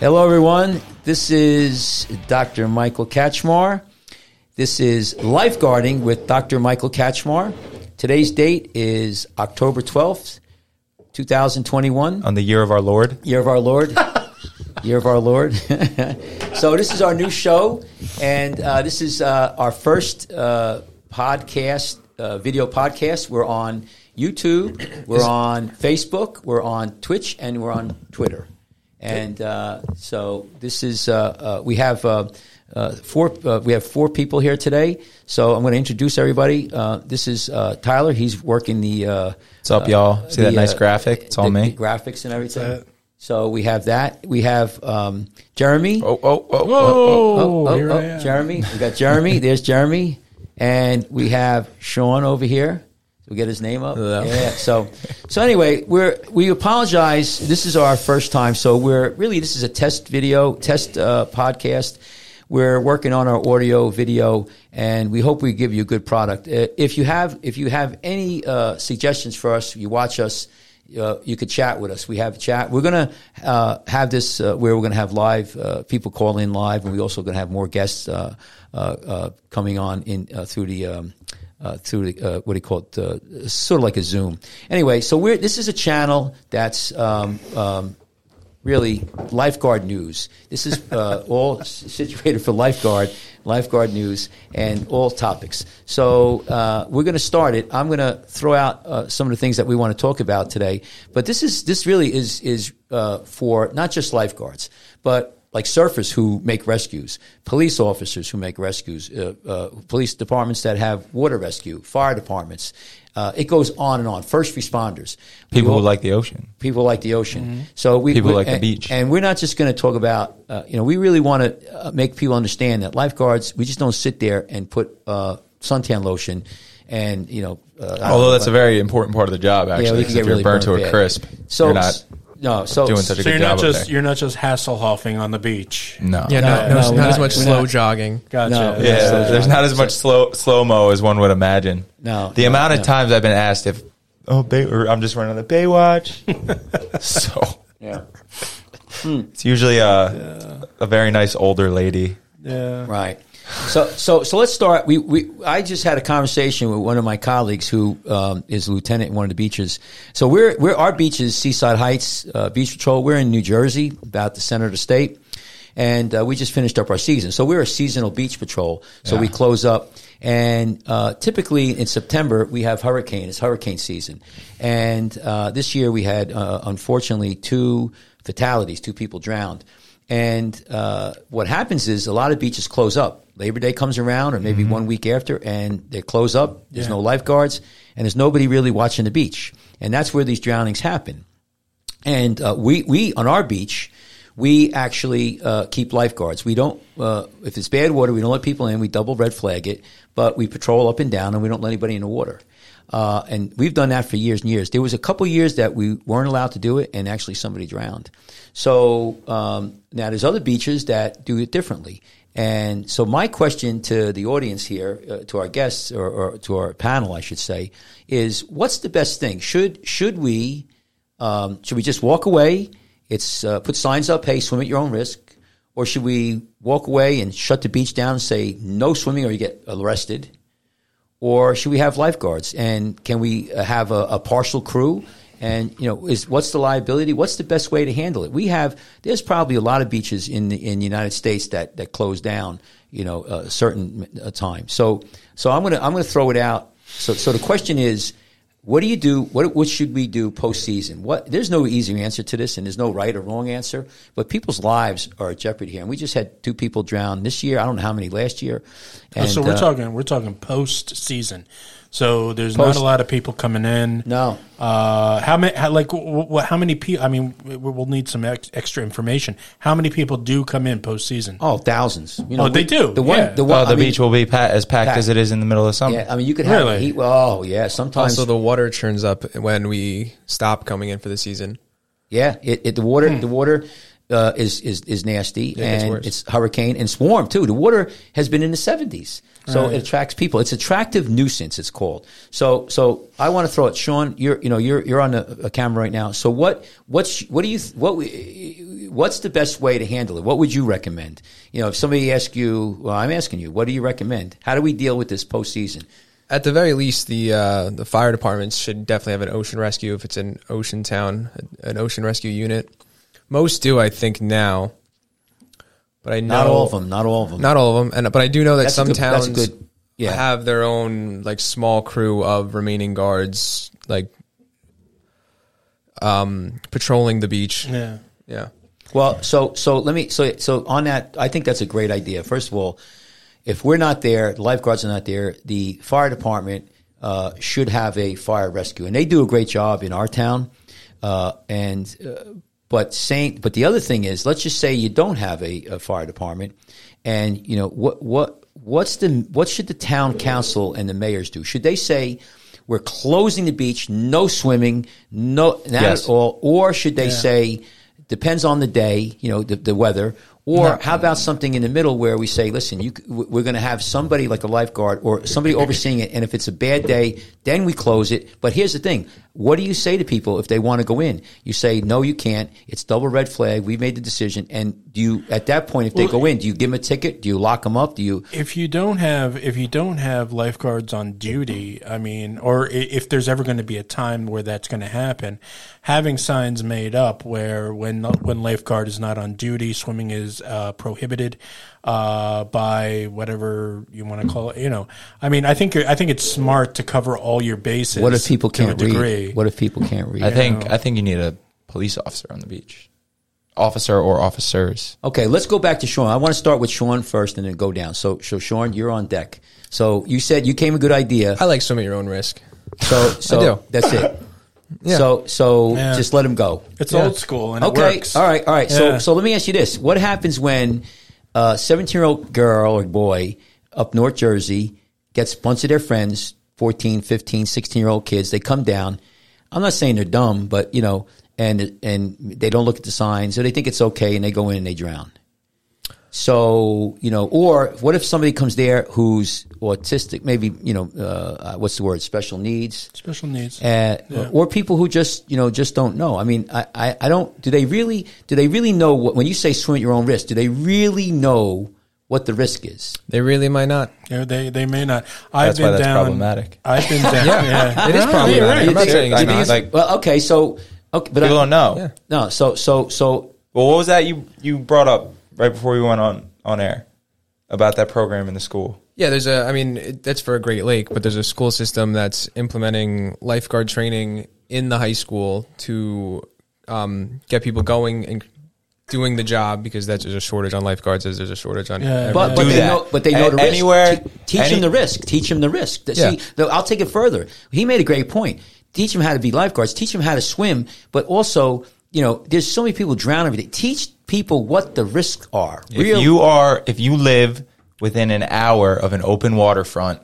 Hello, everyone. This is Dr. Michael Kachmar. This is Lifeguarding with Dr. Michael Kachmar. Today's date is October 12th, 2021, on the year of our Lord. year of our Lord. year of our Lord. so, this is our new show, and uh, this is uh, our first uh, podcast, uh, video podcast. We're on YouTube, we're on Facebook, we're on Twitch, and we're on Twitter. And uh, so this is uh, uh, we have uh, uh, four uh, we have four people here today. So I'm going to introduce everybody. Uh, this is uh, Tyler. He's working the uh, What's up, y'all? See that nice graphic? It's all the- me. the graphics and everything. So we have that. We have um, Jeremy. Oh, oh, oh, Whoa, oh, Oh, here oh, I am. Jeremy. We got Jeremy. There's Jeremy, and we have Sean over here. We get his name up. Hello. Yeah. So, so anyway, we're we apologize. This is our first time, so we're really this is a test video, test uh, podcast. We're working on our audio, video, and we hope we give you a good product. Uh, if you have if you have any uh, suggestions for us, you watch us. Uh, you could chat with us. We have a chat. We're gonna uh, have this uh, where we're gonna have live uh, people call in live, and we're also gonna have more guests uh, uh, uh, coming on in uh, through the. Um, uh, through the, uh, what do you call it? Uh, sort of like a Zoom. Anyway, so we're this is a channel that's um, um, really lifeguard news. This is uh, all situated for lifeguard, lifeguard news, and all topics. So uh, we're going to start it. I'm going to throw out uh, some of the things that we want to talk about today. But this is this really is is for not just lifeguards, but like surfers who make rescues, police officers who make rescues, uh, uh, police departments that have water rescue, fire departments. Uh, it goes on and on. First responders, People all- who like the ocean. people like the ocean. So we People we- like the and- beach. and we're not just going to talk about. Uh, you know, we really want to uh, make people understand that lifeguards. We just don't sit there and put uh, suntan lotion and you know. Uh, I don't Although know, that's a very important part of the job, actually. yeah, we 'cause can if get you're really burnt to a bad. crisp, So you're not no, so doing such a So good you're job not up just there. you're not just Hasselhoffing on the beach. No. Yeah, No, no, no, no, not, not- as much slow not. jogging. Gotcha. No, Yeah, Yeah, so- there's not as much slow slow mo as one would imagine. No, the no, amount of no. times I've been asked if oh Bay, or I'm just running the Baywatch. so Yeah. it's usually a a very nice older lady. Yeah. Right. So so so let's start. We we I just had a conversation with one of my colleagues who um, is a lieutenant in one of the beaches. So we're we're our beach is Seaside Heights uh, Beach Patrol. We're in New Jersey, about the center of the state, and uh, we just finished up our season. So we're a seasonal beach patrol. So we close up, and uh, typically in September we have hurricane. It's hurricane season, and uh, this year we had uh, unfortunately two fatalities. Two people drowned. And uh, what happens is a lot of beaches close up. Labor Day comes around, or maybe one week after, and they close up. There's Yeah. no lifeguards, and there's nobody really watching the beach. And that's where these drownings happen. And uh, we, we on our beach, we actually uh, keep lifeguards. We don't, uh, if it's bad water, we don't let people in. We double red flag it, but we patrol up and down, and we don't let anybody in the water. Uh, and we've done that for years and years. There was a couple years that we weren't allowed to do it, and actually somebody drowned. So um, now there's other beaches that do it differently. And so my question to the audience here, uh, to our guests or, or to our panel, I should say, is what's the best thing? Should should we um, should we just walk away? It's uh, put signs up, hey, swim at your own risk, or should we walk away and shut the beach down and say no swimming or you get arrested? Or should we have lifeguards? And can we uh, have a, a partial crew? And you know, is what's the liability? What's the best way to handle it? We have there's probably a lot of beaches in the in the United States that that close down. You know, a certain time. So so I'm gonna I'm gonna throw it out. So so the question is, what do you do? What what should we do postseason? What there's no easy answer to this, and there's no right or wrong answer. But people's lives are at jeopardy here, and we just had two people drown this year. I don't know how many last year. Oh, And, so we're uh, talking we're talking post season. So there's Post- not a lot of people coming in. No. Uh, how many? How, like wh- wh- how many people? I mean, we- we'll need some ex- extra information. How many people do come in post season? Oh, thousands. You know, Oh, they we- do, The one, yeah. the one. Oh, the I mean, beach will be pa- as packed, packed. as it is in the middle of summer. Yeah, I mean, you could have Really? heat. Oh, yeah. Sometimes, Also, the water churns up when we stop coming in for the season. yeah. It, it the water, Hmm. the water. Uh, is is is nasty, gets and it's hurricane and swarm too. The water has been in the seventies, so Right. it attracts people. It's attractive nuisance. It's called. So so I want to throw it, Sean. You're you know you're you're on a, a camera right now. So what what's what do you what what's the best way to handle it? What would you recommend? You know, if somebody asks you, well, I'm asking you, what do you recommend? How do we deal with this postseason? At the very least, the uh, the fire departments should definitely have an ocean rescue if it's an ocean town, an ocean rescue unit. Most do, I think, now. But I know Not all of them. Not all of them. Not all of them, and but I do know that That's a some good- that's towns a good- yeah. have their own like small crew of remaining guards, like um, patrolling the beach. Yeah. Yeah. Well, so so let me so so on that. I think that's a great idea. First of all, if we're not there, the lifeguards are not there. The fire department uh, should have a fire rescue, and they do a great job in our town. Uh, and uh, but saying, but the other thing is, let's just say you don't have a, a fire department, and you know what what what's the what should the town council and the mayors do? Should they say? We're closing the beach, no swimming, no not Yes. at all, or should they Yeah. say depends on the day, you know, the, the weather. Or how about something in the middle where we say, listen, you, we're going to have somebody like a lifeguard or somebody overseeing it, and if it's a bad day, then we close it. But here's the thing: what do you say to people if they want to go in? You say, no, you can't. It's double red flag. We made the decision. And do you, at that point, if they Well, go in, do you give them a ticket? Do you lock them up? Do you? if you don't have if you don't have lifeguards on duty, I mean, or if there's ever going to be a time where that's going to happen, having signs made up where when when lifeguard is not on duty, swimming is uh, prohibited uh, by whatever you want to call it. You know, I mean, I think I think it's smart to cover all your bases. What if people to a can't degree. read? What if people can't read? I think I think you need a police officer on the beach, officer or officers. Okay, let's go back to Sean. I want to start with Sean first and then go down. So, so Sean, you're on deck. So you said you came a good idea. I like swim at your own risk. So, so do. that's it. Yeah. So, so Yeah. just let him go. It's Yeah. old school and it Okay. works. All right. All right. So, so let me ask you this: What happens when a 17 year old girl or boy up North Jersey gets a bunch of their friends, 14, 15, 16 year old kids? They come down. I'm not saying they're dumb, but you know, and and they don't look at the signs, so they think it's okay, and they go in and they drown. So you know, or what if somebody comes there who's autistic, maybe you know, uh, uh, what's the word, special needs, Special needs. uh, Yeah. or people who just you know just don't know. I mean, I, I, I don't. Do they really? Do they really know what? When you say swim at your own risk, do they really know what the risk is? They really might not. Yeah, they they may not. I've That's been why that's down, problematic. I've been down. yeah, It is No, problematic. you're right. I'm not saying it's not. Like- well, okay, so okay, but People I, don't know. Yeah. no, so so so Well, what was that you you brought up right before we went on on air about that program in the school? Yeah, there's a. I mean, it, that's for a Great Lake, but there's a school system that's implementing lifeguard training in the high school to um, get people going and doing the job because that's there's a shortage on lifeguards as there's a shortage on. Yeah. But, but they that. know, but they know A- the risk. anywhere- Te- teach any- them the risk. Teach them the risk. Th- Yeah. See, though, I'll take it further. He made a great point. Teach them how to be lifeguards. Teach them how to swim. But also, you know, there's so many people drown every day. Teach people what the risks are. If you are, if you live within an hour of an open waterfront,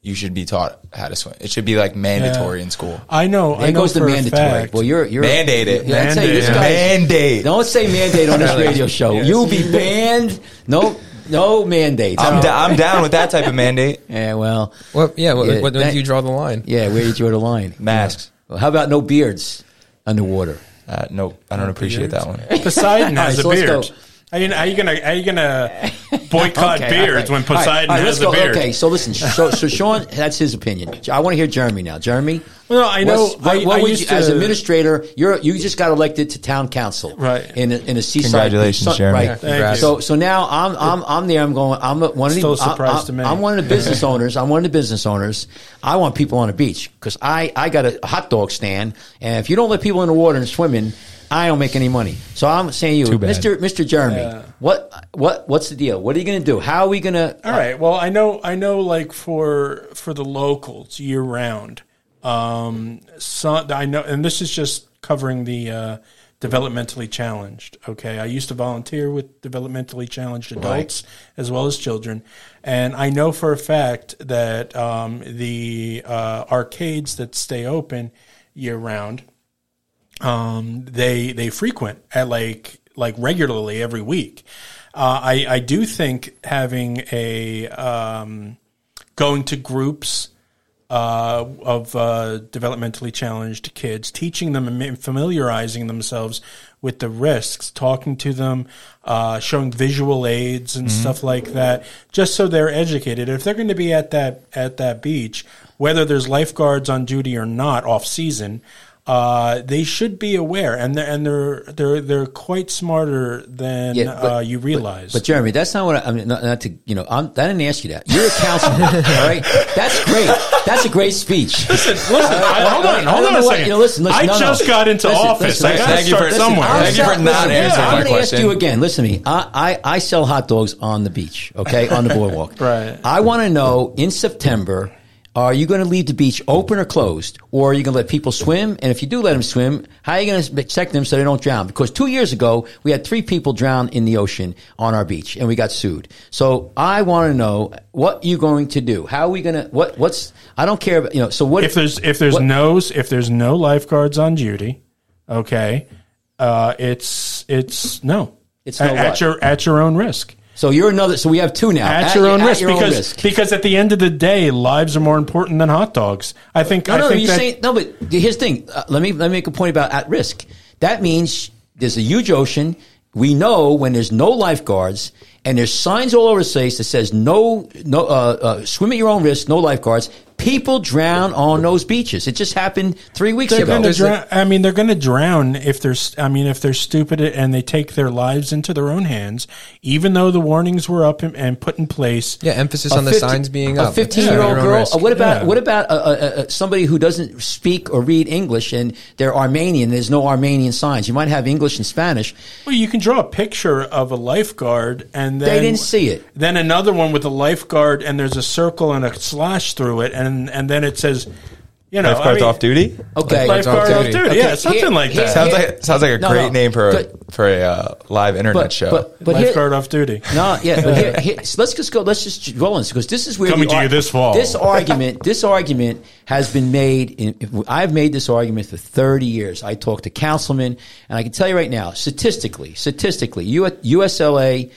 you should be taught how to swim. It should be like mandatory Yeah. in school. I know. I there know goes the for a mandatory. fact- Well, you're you're Mandate it. Yeah, I tell you, this Mandate. guy's- Mandate. Don't say mandate on this radio show. Yes. You'll be banned. No, no mandates. I'm, da- I'm down with that type of mandate. Yeah, well, Well, yeah. What, Yeah, what, when that- do you draw the line? yeah. Where do you draw the line? Masks. Well, how about no beards underwater? Uh, nope, I don't appreciate that one. Poseidon has All right, so a let's beard. Go. Are you, are you gonna are you gonna boycott Okay, beards all when right. All right, Poseidon all right, has let's a go. beard? Okay, so listen. So, so Sean, that's his opinion. I want to hear Jeremy now. Jeremy, Well, no, I know. what, I, what I would you, to, as administrator, you're you just got elected to town council, Right. In a, in a seaside. Congratulations, so- Jeremy. Right. Thank you. So so now I'm I'm I'm there. I'm going. I'm one of the. Still a I- surprise I, to me. I'm one of the business owners. I'm one of the business owners. I want people on the beach because I I got a hot dog stand, and if you don't let people in the water and swimming. I don't make any money, so I'm saying you, Mr. Mr. Jeremy. Yeah. What what what's the deal? What are you going to do? How are we going to? All right. Well, I know. I know. Like for for the locals year round. Um, so I know, and this is just covering the uh, developmentally challenged. Okay, I used to volunteer with developmentally challenged adults as well as children, and I know for a fact that um, the uh, arcades that stay open year round um, they they frequent at like like regularly every week. Uh, I I do think having a um, going to groups uh, of uh, developmentally challenged kids, teaching them and familiarizing themselves with the risks, talking to them, uh, showing visual aids and stuff like that, just so they're educated. If they're going to be at that at that beach, whether there's lifeguards on duty or not off season, uh, they should be aware, and they're and they're they're they're quite smarter than Yeah, but- uh, you realize. But Jeremy, that's not what I, I mean. Not, not to you know, I'm, I didn't ask you that. You're a councilman, all right? That's great. That's a great speech. listen, I, hold on, I hold don't on a what- second. you know, listen, listen, I no, no. just got into Listen, office. listen, I got to Thank you start for- somewhere. I'll Thank you for not listen, answering I'm my gonna ask you again. Listen to me. I, I, I sell hot dogs on the beach, okay, on the boardwalk. Right. I want to know in September, are you going to leave the beach open or closed, or are you going to let people swim? And if you do let them swim, how are you going to check them so they don't drown? Because two years ago, we had three people drown in the ocean on our beach, and we got sued. So I want to know what you're going to do. How are we going to? What? What's? I don't care. About, you know. So what? if there's if there's what- no if there's no lifeguards on duty, okay, uh, it's it's no. It's at, no at what? your at your own risk. So you're another. So we have two now. At, your own risk your own because risk. because at the end of the day, lives are more important than hot dogs. I think. No, I no, think you're that, saying no, but here's the thing. Uh, let me let me make a point about at risk. That means there's a huge ocean. We know when there's no lifeguards and there's signs all over the place that says no, no, uh, uh, swim at your own risk, no lifeguards. People drown on those beaches. It just happened three weeks They're ago. going to There's drown. I mean, they're going to drown if they're. s- I mean, if they're stupid and they take their lives into their own hands, even though the warnings were up and, and put in place. Yeah, emphasis A on the signs being up. a up. 15 Yeah, year old your girl. risk. uh, What about Yeah. what about uh, uh, uh, somebody who doesn't speak or read English and they're Armenian? There's no Armenian signs. You might have English and Spanish. Well, you can draw a picture of a lifeguard, and then didn't see it. Then another one with a lifeguard, and there's a circle and a slash through it, and and then it says, you know, Lifeguards I mean, off duty. Okay, Lifeguard off duty, Okay, yeah, something here- like here- that. Sounds here- like sounds like a No, great no. name for a, Good. for a uh, live internet but, show. But, but here- lifeguard off duty. No, yeah, but here, here, so let's just go. Let's just roll in because this is where Coming the to you this fall. This argument, this argument has been made. In, I've made this argument for thirty years. I talk to councilmen, and I can tell you right now, statistically, statistically, U, USLA,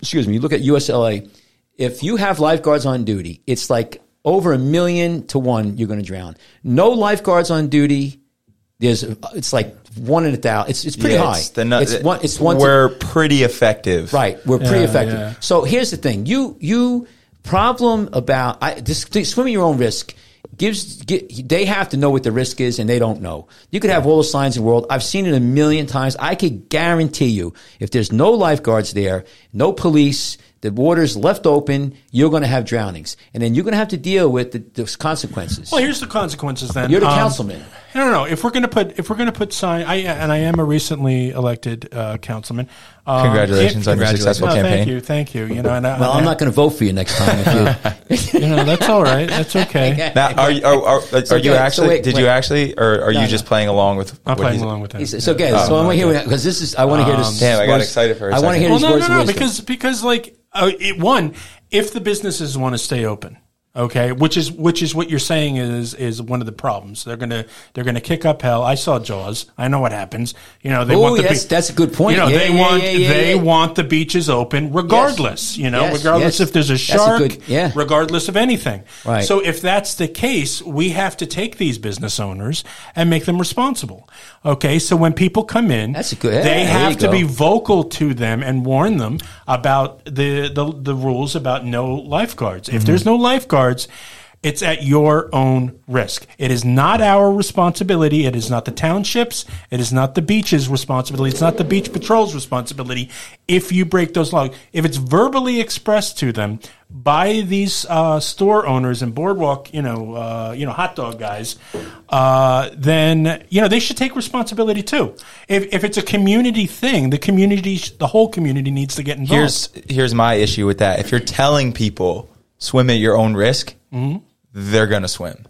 excuse me, you look at USLA. If you have lifeguards on duty, it's like over a million to one you're going to drown. No lifeguards on duty. There's, it's like one in a thousand. It's it's pretty Yeah, high. It's, the, nu- it's one. It's one. We're pretty effective. Right, we're pretty Yeah, effective. yeah. So here's the thing: you you problem about I, this, this swimming your own risk gives get, they have to know what the risk is, and they don't know. You could have all the signs in the world. I've seen it a million times. I could guarantee you, if there's no lifeguards there, no police. The water's left open. You're going to have drownings, and then you're going to have to deal with the, the consequences. Well, here's the consequences. Then You're the Um, councilman. No, no, no. If we're going to put, if we're going to put sign, I and I am a recently elected uh, councilman. Um, Congratulations if- on your successful No, campaign. Thank you, thank you. You know, and I, well, I'm not going to vote for you next time. If you, You know, that's all right. That's okay. Now, are you are, are, are So you okay, so actually? wait, did wait. you actually, or are No, you no. just playing along with? I'm what playing he's- along with that. it's okay. so I want to hear because this is. I want to hear this. Damn, I got excited for a I want to hear Well, these no, no, no, because because like uh, it, one, if the businesses want to stay open, okay, which is which is what you're saying is is one of the problems. They're gonna they're gonna kick up hell. I saw Jaws. I know what happens. You know they Oh, want the yes, be- that's a good point. You know Yeah, they yeah, want yeah, they want the beaches open regardless. You know Yes, regardless yes. if there's a That's a shark. good- yeah. Regardless of anything. Right. So if that's the case, we have to take these business owners and make them responsible. Okay. So when people come in, That's a good- They have to go. be vocal to them and warn them about the the, the rules about no lifeguards. If mm-hmm. there's no lifeguards, it's at your own risk. It is not our responsibility. It is not the townships. It is not the beach's responsibility. It's not the beach patrol's responsibility. If you break those laws, if it's verbally expressed to them by these uh, store owners and boardwalk, you know, uh, you know, hot dog guys, uh, then you know they should take responsibility too. If if it's a community thing, the community, the whole community needs to get involved. Here's here's my issue with that. If you're telling people swim at your own risk, Mm-hmm. they're gonna swim.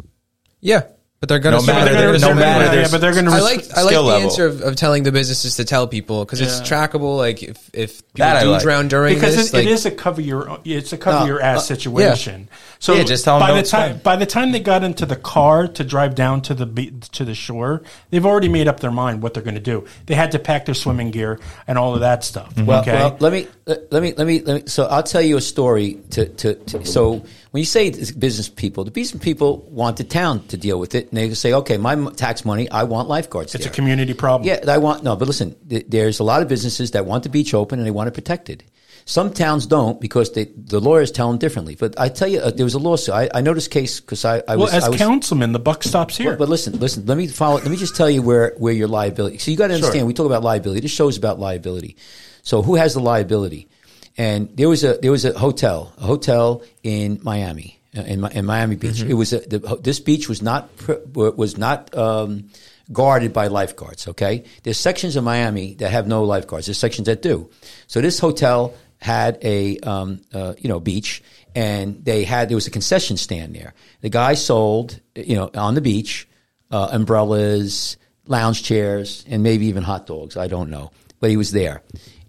Yeah, But they're gonna No matter They're the- gonna- no matter yeah, their yeah, but they're going to. I like I like the level. answer of, of telling the businesses to tell people because it's trackable. Like if if people That do like. drown during because this, it, like, it is a cover your it's a cover No, your ass uh, situation. So Yeah, just tell 'em by the don't time swim. by the time they got into the car to drive down to the be- to the shore, they've already made up their mind what they're going to do. They had to pack their swimming gear and all of that stuff. Well, okay, well, let me let let me let me let me. So I'll tell you a story. To, to, to so when you say business people, the business people want the town to deal with it, and they say, okay, my tax money, I want lifeguards. it's there. a community problem. Yeah, I want no, but listen, th- there's a lot of businesses that want the beach open and they want it protected. Some towns don't because they, the lawyers tell them differently. But I tell you, uh, there was a lawsuit. I, I know this case because I, I Well, was as I was, councilman, the buck stops here. but, but listen, listen. Let me follow. Let me just tell you where where your liability. So you got to understand. We talk about liability. This show is about liability. So who has the liability? And there was a there was a hotel, a hotel in Miami, uh, in, in Miami Beach. It was a, the, this beach was not was not um, guarded by lifeguards. Okay, there's sections of Miami that have no lifeguards. There's sections that do. So this hotel had a um, uh, you know beach, and they had there was a concession stand there. The guy sold you know on the beach uh, umbrellas, lounge chairs, and maybe even hot dogs. I don't know, but he was there.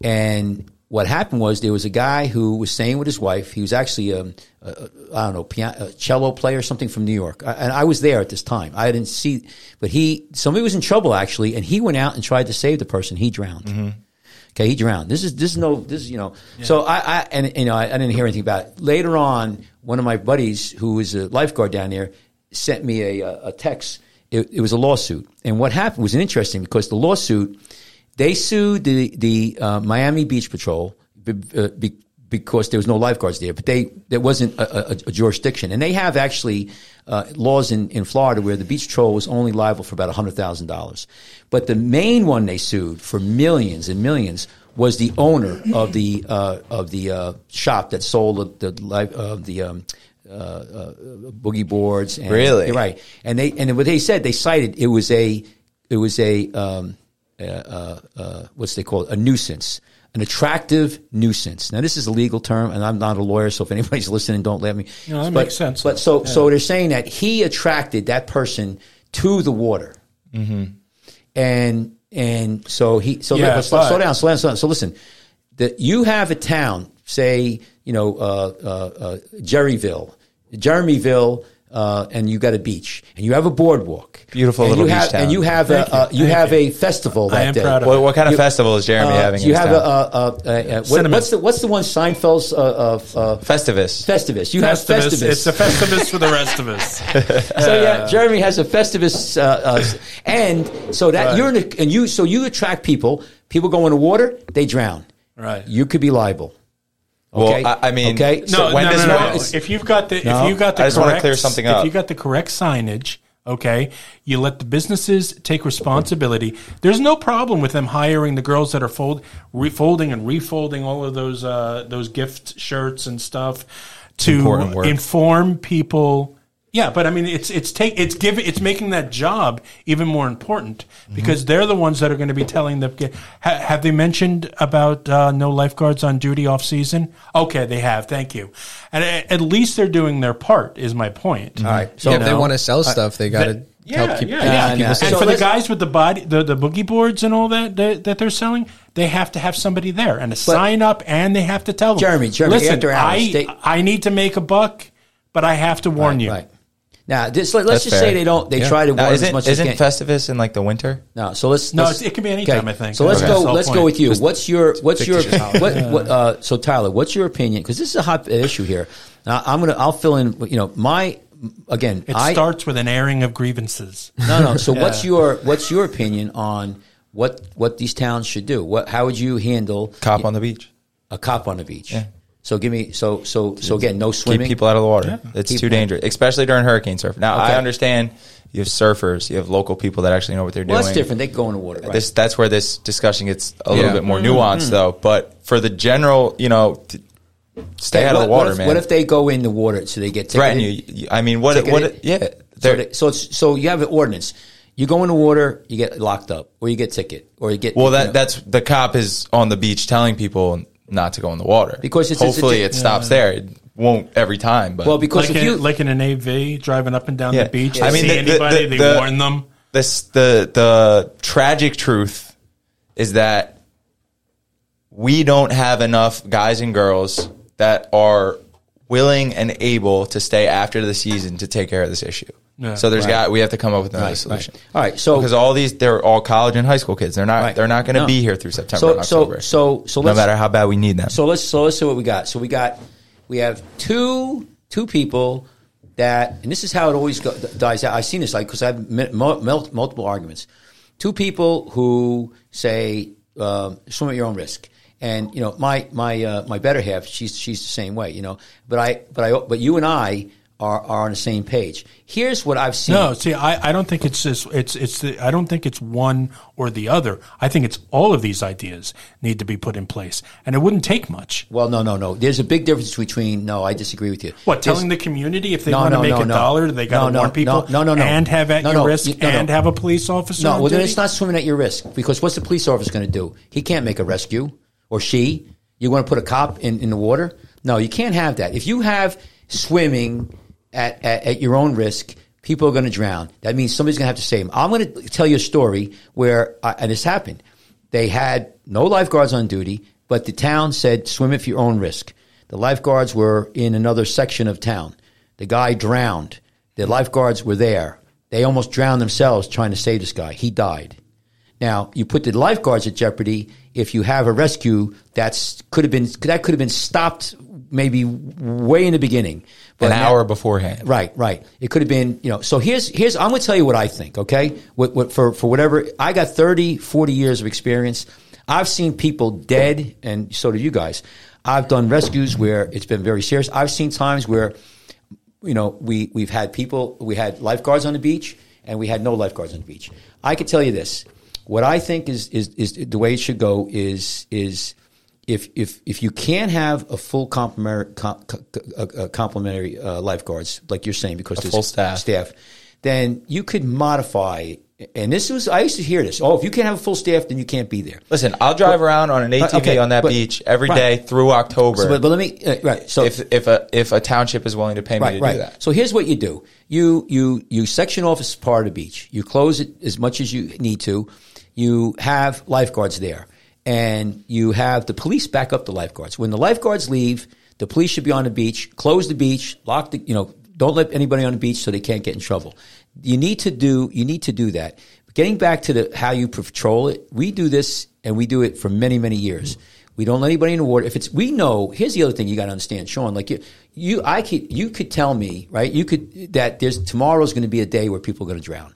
And what happened was there was a guy who was staying with his wife. He was actually a, a, a I don't know piano, a cello player or something from New York, I, and I was there at this time. I didn't see, but he somebody was in trouble actually, and he went out and tried to save the person. He drowned. Mm-hmm. Okay, he drowned. This is this is no this is you know. So I, I and you know I, I didn't hear anything about it. Later on, one of my buddies who was a lifeguard down there sent me a a, a text. It, it was a lawsuit, and what happened was interesting because the lawsuit they sued the the uh, Miami Beach Patrol be, uh, be, because there was no lifeguards there, but they there wasn't a, a, a jurisdiction, and they have actually uh, laws in, in Florida where the beach patrol was only liable for about hundred thousand dollars, but the main one they sued for millions and millions was the owner of the uh, of the uh, shop that sold the the, uh, the um, uh, uh, boogie boards. And, Really? Right, and they and what they said they cited it was a it was a um, uh, uh, what's they call it a nuisance, an attractive nuisance. Now this is a legal term, and I'm not a lawyer, so if anybody's listening, don't let me. No, that but, makes sense. But so so they're saying that he attracted that person to the water, and and so he so Yeah, let, slow, slow down, slow down, slow down. So listen, that you have a town, say you know uh, uh, uh, Jerryville, Jeremyville. Uh, and you got a beach, and you have a boardwalk, Beautiful and little you beach have, town. and you have Thank a uh, you. you have you. a festival that I am day. proud of What, what kind of You- festival is Jeremy Uh, having? you in have his a, town? uh, uh, uh, uh, what, what's the what's the one Seinfeld's uh, uh, uh, Festivus. Festivus? You Festivus. have Festivus. It's a Festivus for the rest of us. so yeah, Jeremy has a Festivus, uh, uh, and so that you're in a, and you so you attract people. People go in the water, they drown. Right. You could be liable. Well, Okay. I- I mean- okay. No, So no, no, no, no. If you've got the No. if you got the I just wanna clear something up. if you got the correct signage, okay, you let the businesses take responsibility. There's no problem with them hiring the girls that are fold refolding and refolding all of those uh, those gift shirts and stuff to inform people. Yeah, but I mean, it's it's take it's giving it's making that job even more important Mm-hmm. because they're the ones that are going to be telling them. Ha, have they mentioned about uh, no lifeguards on duty off season? Okay, they have. Thank you, and a- at least they're doing their part. Is my point. All right. So yeah, if they want to sell stuff, they got to Yeah, help keep, yeah, keep yeah. people nah. safe. And So for the guys with the body, the, the boogie boards and all that, that that they're selling, they have to have somebody there and a sign up, and they have to tell them, Jeremy, Jeremy, listen, after hours, I they- I need to make a buck, but I have to warn you. Right. Now, this, let, us just fair. say they don't. They Yeah. try to Now, warn as isn't much as isn't they. Festivus in like the winter? No, so let's. No, let's- it can be anytime, I think. So let's Okay. go. That's the whole Let's go with you. what's your What's your what, what uh, So Tyler, what's your opinion? Because this is a hot issue here. Now, I'm gonna. I'll fill in. You know, my again. It I, starts with an airing of grievances. No, no. So what's your What's your opinion on what what these towns should do? What How would you handle Cop on the beach. a cop on the beach? Yeah. So give me. So so so again, no swimming. Keep people out of the water. It's Keep- too dangerous, especially during hurricane surf. Now Okay. I understand you have surfers, you have local people that actually know what they're well, doing. that's different. They go in the water. Right? This that's where this discussion gets a little bit more Mm-hmm. nuanced, though. But for the general, you know, t- stay Okay, out of the water, what if, man. What if they go in the water so they get threaten ticketed? you? You- I mean, what? Ticketed? What? Yeah, So, they're- so it's so you have an ordinance. You go in the water, you get locked up, or you get ticket, or you get well, you that know. that's the cop is on the beach telling people not to go in the water Because it's- it's- hopefully it's- it stops there. It won't every time, but Well, because Like if in, you like in an AV driving up and down Yeah. the beach. I mean, see the- the- anybody, the- they the- warn them. this the the tragic truth is that we don't have enough guys and girls that are willing and able to stay after the season to take care of this issue. Yeah. so there's Right. got we have to come up with another Right, solution. right. All right, so- because all these they're all college and high school kids. They're not they're not going to No. be here through September so so so so no matter how bad we need them. So let's so let's see what we got. So we got we have two two people that, and this is how it always go, dies out. I've seen this like because I've met mul- mul- multiple arguments. Two people who say um, swim at your own risk, and you know my my uh, my better half, she's she's the same way, you know. But I but I but you and I are are on the same page. Here's what I've seen. No, see, I, I don't think it's just, it's it's the, I don't think it's one or the other. I think it's all of these ideas need to be put in place, and it wouldn't take much. Well, no, no, no. There's a big difference between. No, I disagree with you. What There's- telling the community if they No, want to no, make no, a dollar, they got to No, warn people, no, no, no, and have at your risk, you- no, no. and have a police officer. No, well, then it's not swimming at your risk because what's the police officer going to do? He can't make a rescue or she. You want to put a cop in, in the water? No, you can't have that. If you have swimming at, at, at your own risk, people are going to drown. That means somebody's going to have to save them. I'm going to tell you a story where, and this happened. They had no lifeguards on duty, but the town said swim at your own risk. The lifeguards were in another section of town. The guy drowned. The lifeguards were there. They almost drowned themselves trying to save this guy. He died. Now you put the lifeguards at jeopardy if you have a rescue that's could have been that could have been stopped maybe way in the beginning. but An now- hour beforehand. Right, right. It could have been, you know. So here's here's I'm going to tell you what I think, okay? What, what for for whatever I got 30, 40 years of experience. I've seen people dead and so do you guys. I've done rescues where it's been very serious. I've seen times where you know, we we've had people, we had lifeguards on the beach, and we had no lifeguards on the beach. I could tell you this: what I think is is, is the way it should go is is if if if you can't have a full complementary com, uh, uh, complementary uh, lifeguards like you're saying because there's full staff. staff, then you could modify. And this was I used to hear this. Oh, if you can't have a full staff, then you can't be there. Listen, I'll drive around on an ATV okay, on that but- beach every right. day through October. So, but, but let me uh, right. So if if a if a township is willing to pay me to do that. So here's what you do: you you you section off a part of the beach. You close it as much as you need to. You have lifeguards there, and you have the police back up the lifeguards. When the lifeguards leave, the police should be on the beach. Close the beach. Lock the you know. Don't let anybody on the beach so they can't get in trouble. You need to do you need to do that. Getting back to the how you patrol it, we do this and we do it for many many years. We don't let anybody in the water. If it's, we know. Here's the other thing you got to understand, Sean. Like you, you, I could, you could tell me, right? You could that there's tomorrow's going to be a day where people are going to drown.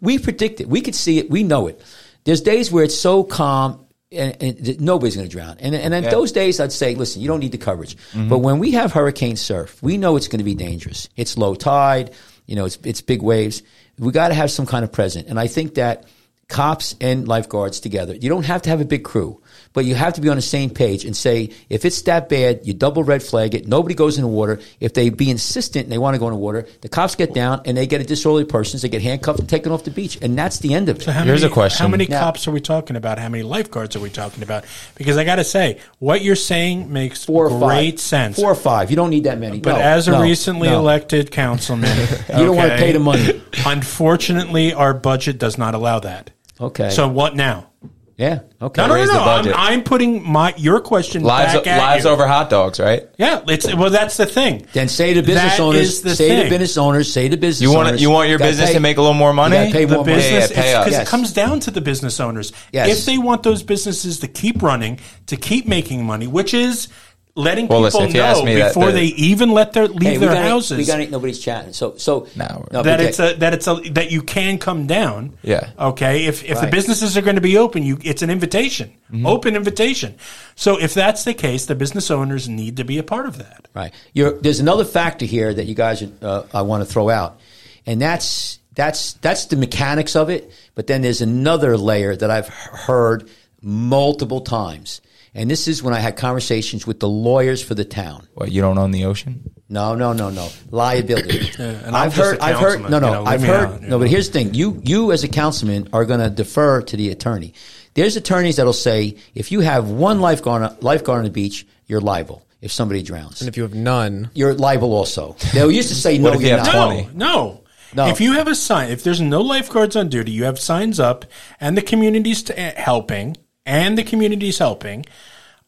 We predict it. We could see it. We know it. There's days where it's so calm and, and nobody's going to drown. And and in those days, I'd say, listen, you don't need the coverage. Mm-hmm. But when we have hurricane surf, we know it's going to be dangerous. It's low tide. You know, it's it's big waves. We got to have some kind of present. And I think that cops and lifeguards together. You don't have to have a big crew, but you have to be on the same page and say, if it's that bad, you double red flag it. Nobody goes in the water. If they be insistent and they want to go in the water, the cops get down and they get a disorderly persons. They get handcuffed and taken off the beach. And that's the end of it. So how Here's many, a question. How many Now- cops are we talking about? How many lifeguards are we talking about? Because I got to say, what you're saying makes Four or great five. sense. Four or five. You don't need that many. But No, as a no, recently no. elected councilman, You don't wanna pay the money. Unfortunately, our budget does not allow that. Okay. So what now? Yeah. Okay. No, no, no, Raise the no. I'm. I'm putting my your question Lives back at lives you. over hot dogs, right? Yeah, it's well. That's the thing. Then say to business That owners, is the say to thing. business owners, say to business You want owners. you want your gotta business pay- to make a little more money? gotta pay The more money. business, Yeah, pay up. because Yes. it comes down to the business owners. Yes. If they want those businesses to keep running, to keep making money, which is letting Well, people listen, if you ask know me that before the- they even let their leave Hey, we their got houses. We got ain't nobody's chatting. So so No, no, that it's a that it's a that you can come down. Yeah. Okay. If if the businesses are going to be open, you it's an invitation, Mm-hmm. open invitation. So if that's the case, the business owners need to be a part of that. Right. You're, there's another factor here that you guys uh, I want to throw out, and that's that's that's the mechanics of it. But then there's another layer that I've heard multiple times, and this is when I had conversations with the lawyers for the town. What you don't own the ocean? No, no, no, no. Liability. and I'm I've heard. a I've heard. No, no. you know, I've heard. out, you no, but here's the thing. You, you as a councilman are going to defer to the attorney. There's attorneys that'll say if you have one lifeguard on, lifeguard on the beach, you're liable. if somebody drowns. And if you have none, You're liable also. They used to say no, you you're have not. No, no. No. If you have a sign, if there's no lifeguards on duty, you have signs up, and the community's t- eh, helping, and the community is helping,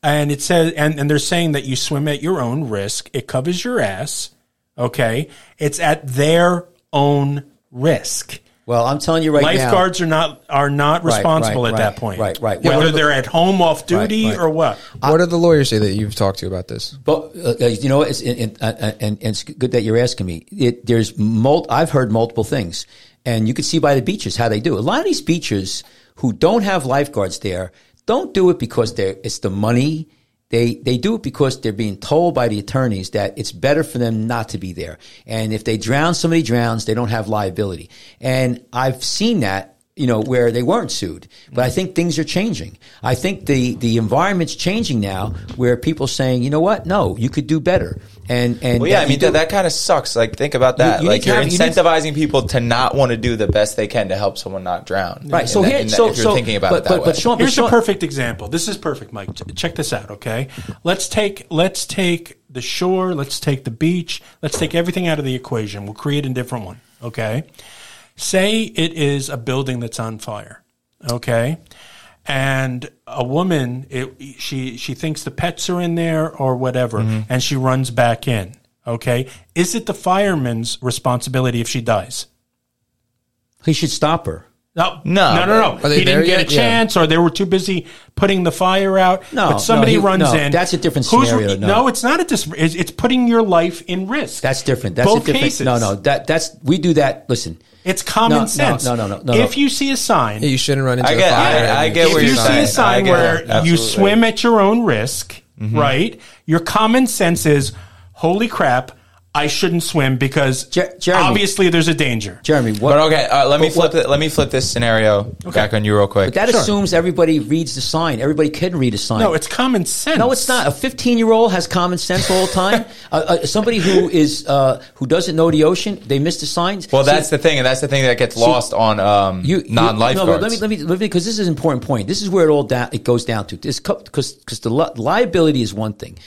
and it says, and, and they're saying that you swim at your own risk. It covers your ass. Okay, it's at their own risk. Well, I'm telling you right now. Lifeguards are not are not responsible right, at that point. right, right. Whether of the- they're at home off duty right. or what. Uh, what do the lawyers say that you've talked to about this? But uh, you know, it's, and, and, and, and it's good that you're asking me. It, there's mul- I've heard multiple things, and you can see by the beaches how they do. A lot of these beaches who don't have lifeguards there don't do it because it's the money. They they do it because they're being told by the attorneys that it's better for them not to be there. And if they drown, somebody drowns, they don't have liability. And I've seen that you know, where they weren't sued. But I think things are changing. I think the, the environment's changing now where people are saying, you know what? No, you could do better. And, and Well, yeah, I mean that, that kind of sucks. Like, think about that. you need like, you're have- you incentivizing people to not want to do the best they can to help someone not drown. Right. In So that- here, in that- so, if you're so, thinking about but, it that but, way. but Sean, Here's Sean, a perfect example. This is perfect, Mike. Check this out, okay? Let's take let's take the shore, let's take the beach, let's take everything out of the equation. We'll create a different one, okay? Say it is a building that's on fire, okay? And a woman, it, she she thinks the pets are in there or whatever, mm-hmm. and she runs back in. Okay, is it the fireman's responsibility if she dies? he should stop her. No, No. no, no, no. Are they He didn't get yet? a chance, or they were too busy putting the fire out. No, but somebody no, he- runs no, in. that's a different Who's- scenario, no. it's not a dis- it's, it's putting your life in risk. That's different. That's Both a different. cases. No, no. That that's we do that. Listen, It's common No, no, sense. no, no, no, no, If no. you see a sign, you shouldn't run into I the get- fire. I- and I you get if what you you're see saying. a I sign where it. you Absolutely. swim at your own risk, Mm-hmm. right? Your common sense is, holy crap, I shouldn't swim because Jer- Jeremy. obviously there's a danger. Jeremy. What? But okay, uh, let me but flip what- it. Let me flip this scenario back on you real quick. But that Sure. assumes everybody reads the sign. Everybody can read a sign. No, it's common sense. No, it's not. A 15 year old has common sense all the time. uh, uh, somebody who is uh, who doesn't know the ocean, they miss the signs. well, See, that's the thing, and that's the thing that gets lost on um, you, you- non No, lifeguards. but let me let me let me because this is an important point. This is where it all down it goes down to. This because because the li- liability is one thing.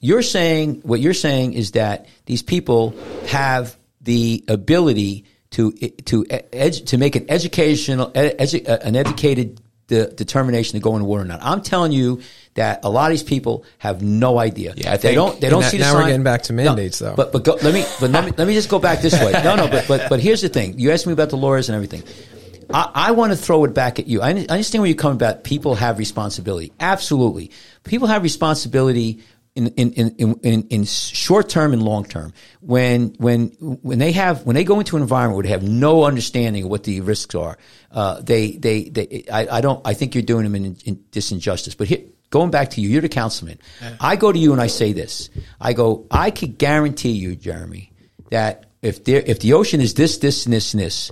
You're saying what you're saying is that these people have the ability to to edu- to make an educational edu, uh, an educated de- determination to go in war or not. I'm telling you that a lot of these people have no idea. Yeah, they think- don't they don't Now- see the now we're getting back to No, mandates, though. But but go, let me but let me let me just go back this way. No, no, but but but here's the thing. You asked me about the lawyers and everything. I, I want to throw it back at you. I, I understand where you're coming about. People have responsibility. Absolutely, people have responsibility in in in in, in, short term and long term. When when when they have when they go into an environment where they have no understanding of what the risks are, uh, they they they. I, I don't. I think you're doing them in, in disinjustice. But here, going back to you, you're the councilman. I go to you and I say this. I go. I could guarantee you, Jeremy, that if there if the ocean is this this and this and this,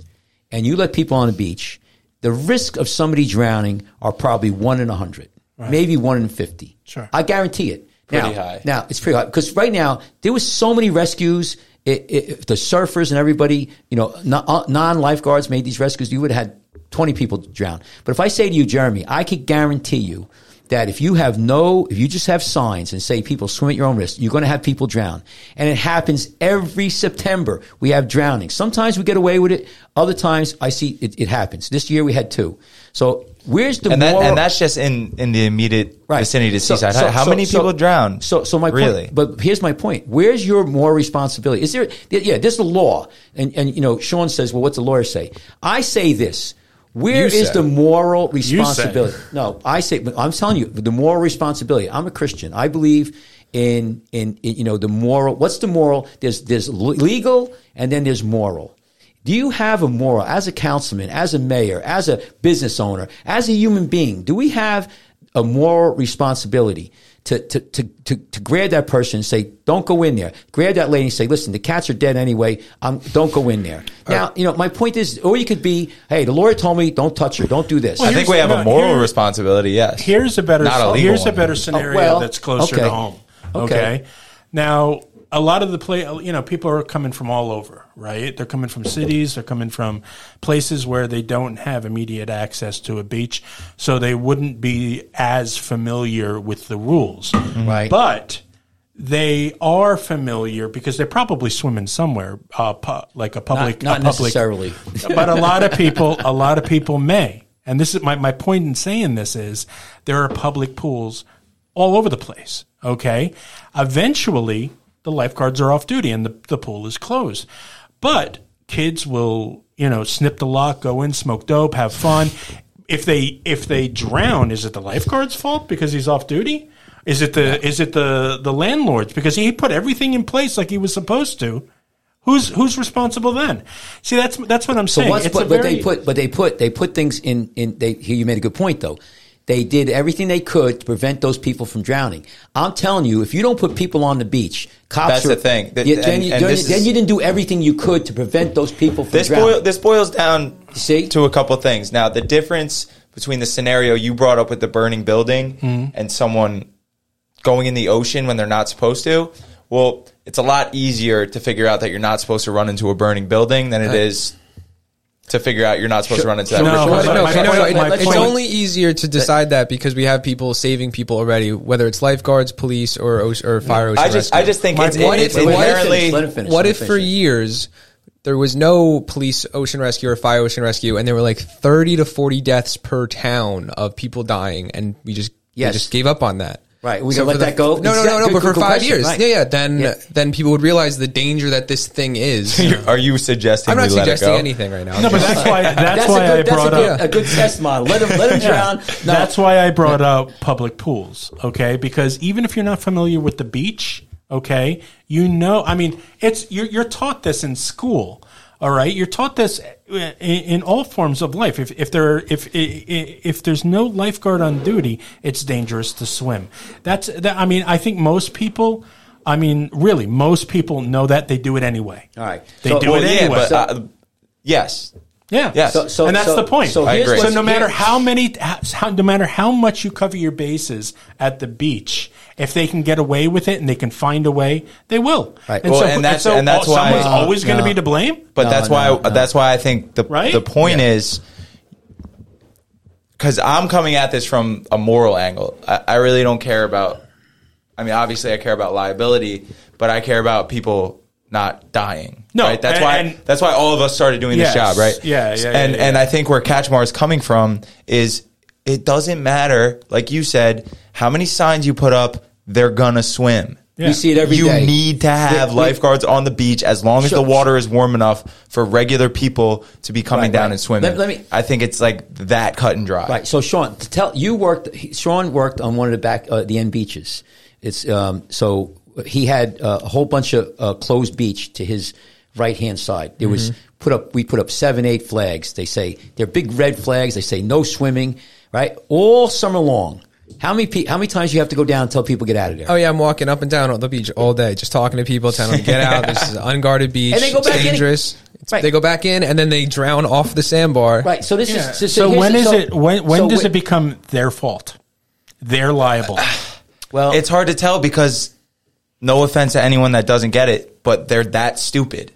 and you let people on the beach, the risk of somebody drowning are probably one in a hundred, maybe one in fifty. Sure. I guarantee it. Pretty now, high. Now it's pretty high because right now there was so many rescues. It, it, the surfers and everybody, you know, uh, non lifeguards made these rescues. You would have had twenty people drown. But if I say to you, Jeremy, I could guarantee you that if you have no, if you just have signs and say people swim at your own risk, you're going to have people drown. And it happens every September. We have drowning. Sometimes we get away with it. Other times I see it, it happens. This year we had two. So where's the and, that, moral? and that's just in, in the immediate Right. vicinity to So- Seaside. so- how how so- many people drown? So, so my really, point, but here's my point. Where's your more responsibility? Is there, yeah, there's the law. And, and, you know, Sean says, well, what's the lawyer say? I say this. Where You is say. the moral responsibility? No, I say, I'm telling you, the moral responsibility. I'm a Christian. I believe in, in, in, you know, the moral. What's the moral? There's, there's legal and then there's moral. Do you have a moral as a councilman, as a mayor, as a business owner, as a human being? Do we have a moral responsibility to, to, to, to, to grab that person and say, don't go in there. Grab that lady and say, listen, the cats are dead anyway. Um, don't go in there. Now, you know, my point is, or you could be, hey, the lawyer told me, don't touch her. Don't do this. I think we have no, a moral here- responsibility. Yes. Here's a better Not a legal here's a better scenario well, that's closer okay. to home. Okay. Okay. Now, a lot of the play, you know, people are coming from all over, right? They're coming from cities, they're coming from places where they don't have immediate access to a beach, so they wouldn't be as familiar with the rules. Right. But they are familiar because they're probably swimming somewhere, uh, pu- like a public, not a public, necessarily. but a lot of people, a lot of people may. And this is my, my point in saying this is there are public pools all over the place. Okay. Eventually the lifeguards are off duty and the, the pool is closed. But kids will, you know, snip the lock, go in, smoke dope, have fun. If they if they drown, is it the lifeguard's fault because he's off duty? Is it the is it the the landlord's because he put everything in place like he was supposed to? Who's who's responsible then? See, that's that's what I'm saying. but, but they put but they put they put things in in they here you made a good point though. They did everything they could to prevent those people from drowning. I'm telling you, if you don't put people on the beach, cops That's are, the thing. That- Yeah, then, and- you, and then, this then is- you didn't do everything you could to prevent those people from This drowning. boil, this boils down See? to a couple things. Now, the difference between the scenario you brought up with the burning building Mm-hmm. and someone going in the ocean when they're not supposed to, well, it's a lot easier to figure out that you're not supposed to run into a burning building than it is to figure out you're not supposed to run into that. No, ritual but- site. no, no, no, point- it- my it's only easier to decide that because we have people saving people already, whether it's lifeguards, police, or or fire ocean I just, rescue. I just think My it's, point it's is- Wait, wait, let him inherently. finish, let him finish, what if for years there was no police ocean rescue or fire ocean rescue, and there were like thirty to forty deaths per town of people dying, and we just Yes. we just gave up on that. Right, we So gonna let for the- that go? No, no, no, no. good- But for five question, years, right. yeah, yeah. Then Yeah. then people would realize the danger that this thing is. Are you suggesting I'm not we let it suggesting go? anything right now. No, but that's why that's, a why good, I that's brought a good, up a good test model. Let him let him drown. No, That's why I brought up public pools, okay? Because even if you're not familiar with the beach, okay, you know, I mean, it's you're, you're taught this in school, all right? You're taught this in, in all forms of life. If if there if if there's no lifeguard on duty, it's dangerous to swim. That's that. I mean, I think most people. I mean, really, most people know that they do it anyway. All right. they So- do Well, it yeah, anyway. but uh, yes, Yeah. Yes. So- so- and that's so- the point. so I here's agree. So no matter how many, how, no matter how much you cover your bases at the beach, if they can get away with it and they can find a way, they will. Right. And Well, so, and that's- so and that's oh, why- someone's No, always going to no. be to blame. But No, that's no, why no. that's why I think the Right? the point Yeah. is because I'm coming at this from a moral angle. I, I really don't care about. I mean, obviously, I care about liability, but I care about people not dying. No, right? That's and- why and- that's why all of us started doing Yes. this job, right? Yeah, yeah, And yeah, and. I think where Kachmar is coming from is it doesn't matter, like you said, how many signs you put up. They're gonna swim. Yeah. We see it every you day. need to have We- we- lifeguards on the beach as long as Sure. the water is warm enough for regular people to be coming Right, down right. and swimming. Let- let me- I think it's like that cut and dry. Right. So Sean, to tell you worked. Sean worked on one of the back uh, the end beaches. It's um, so he had uh, a whole bunch of uh, closed beach to his right hand side. There was Mm-hmm. put up. We put up seven, eight flags. They say they're big red flags. They say no swimming. Right. All summer long. How many pe- how many times you have to go down and tell people get out of there? Oh yeah, I'm walking up and down on the beach all day, just talking to people, telling them to get out. This is an unguarded beach. And they go it's back in. dangerous. It's- Right. They go back in and then they drown off the sandbar. Right. So this Yeah. is so, So, here's when the- is so- it? When when so does wh- it become their fault? They're liable. Well, It's hard to tell because no offense to anyone that doesn't get it, but they're that stupid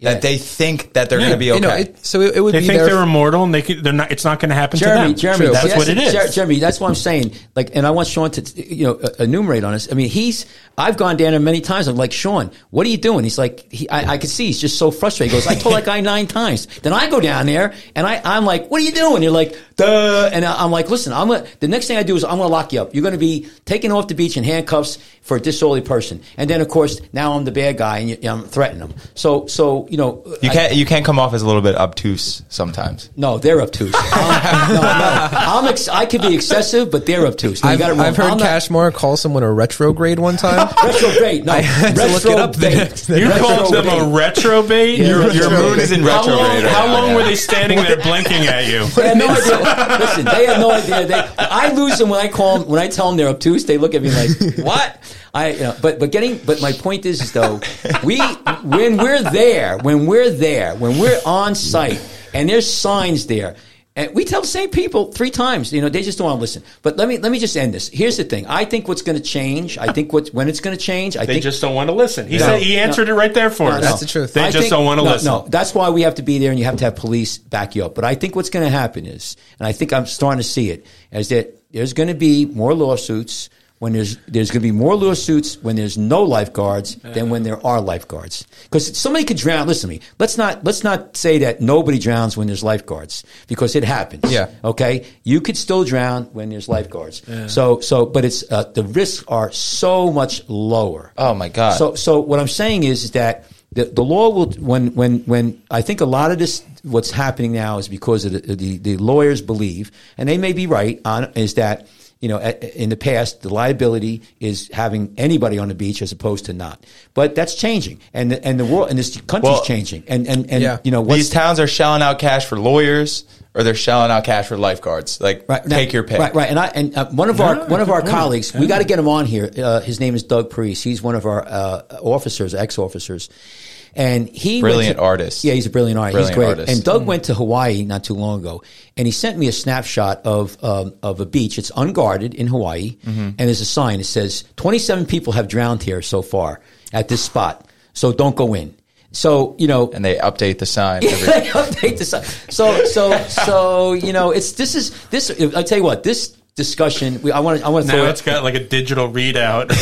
Yeah. that they think that they're Yeah. going to be You okay. know, it, so it, it would they be think their they're immortal and they can, they're not. It's not going to happen Jeremy, to them. Jeremy, that's yes, what it is. Jer- Jeremy, that's what I'm saying. Like, and I want Sean to, you know, uh, enumerate on this. I mean, he's. I've gone down there many times. I'm like, Sean, what are you doing? He's like, he, I, I can see he's just so frustrated. He goes, I told that guy nine times. Then I go down there and I, I'm like, what are you doing? You're like, duh. And I- I'm like, listen, I'm gonna. The next thing I do is I'm gonna lock you up. You're gonna be taken off the beach in handcuffs for a disorderly person. And then of course now I'm the bad guy and you, I'm threatening them. So, so you know, you can't you can't come off as a little bit obtuse sometimes. no, they're obtuse. I'm, um, no, no, I'm ex- I could be excessive, but they're obtuse. No, I've, got. I've heard I'm not- Kachmar call someone a retrograde one time. retrograde. No, I had to look it up the retrograde. You called them a retrobate. Yeah, your, retrograde. your moon is in How retrograde. long- How how long long were they standing there blinking at you? They have no idea. Listen, they have no idea. They, I lose them when I call them, when I tell them they're obtuse. They look at me like, "What?" I, you know, but but getting, but my point is, is though, we when we're there, when we're there, when we're on site, and there's signs there. And we tell the same people three times. You know, they just don't want to listen. But let me let me just end this. Here's the thing. I think what's going to change. I think what when it's going to change. I They think just don't want to listen. He No, said he no. answered it right there for No, us. no. That's the truth. They I just think- don't want to no, listen. No, that's why we have to be there, and you have to have police back you up. But I think what's going to happen is, and I think I'm starting to see it, is that there's going to be more lawsuits when there's there's going to be more lawsuits when there's no lifeguards than when there are lifeguards. Because somebody could drown. Listen to me. Let's not let's not say that nobody drowns when there's lifeguards because it happens. Yeah. Okay. You could still drown when there's lifeguards. So so but it's uh, the risks are so much lower. Oh my God. So so what I'm saying is, is that the, the law will when when when I think a lot of this what's happening now is because of the the, the lawyers believe and they may be right on is that you know in the past the liability is having anybody on the beach as opposed to not but that's changing and the, and the world and this country's Well, changing and and and Yeah. you know These towns are shelling out cash for lawyers or they're shelling out cash for lifeguards. Like, Right, now- take your pick. Right, right. And I and uh, one of No, our one of our point. colleagues, we got to get him on here. Uh, his name is Doug Priest. He's one of our uh, officers, ex officers, and he went Brilliant to- artist. Yeah, he's a brilliant artist. Brilliant he's great. artist. And Doug went to Hawaii not too long ago, and he sent me a snapshot of um, of a beach. It's unguarded in Hawaii, Mm-hmm. and there's a sign. It says twenty seven people have drowned here so far at this spot, so don't go in. So you know, And they update the sign. every- they update the site. So so so you know it's this is this. I tell you what this discussion. We, I want to I want to Now throw it's got like a digital readout.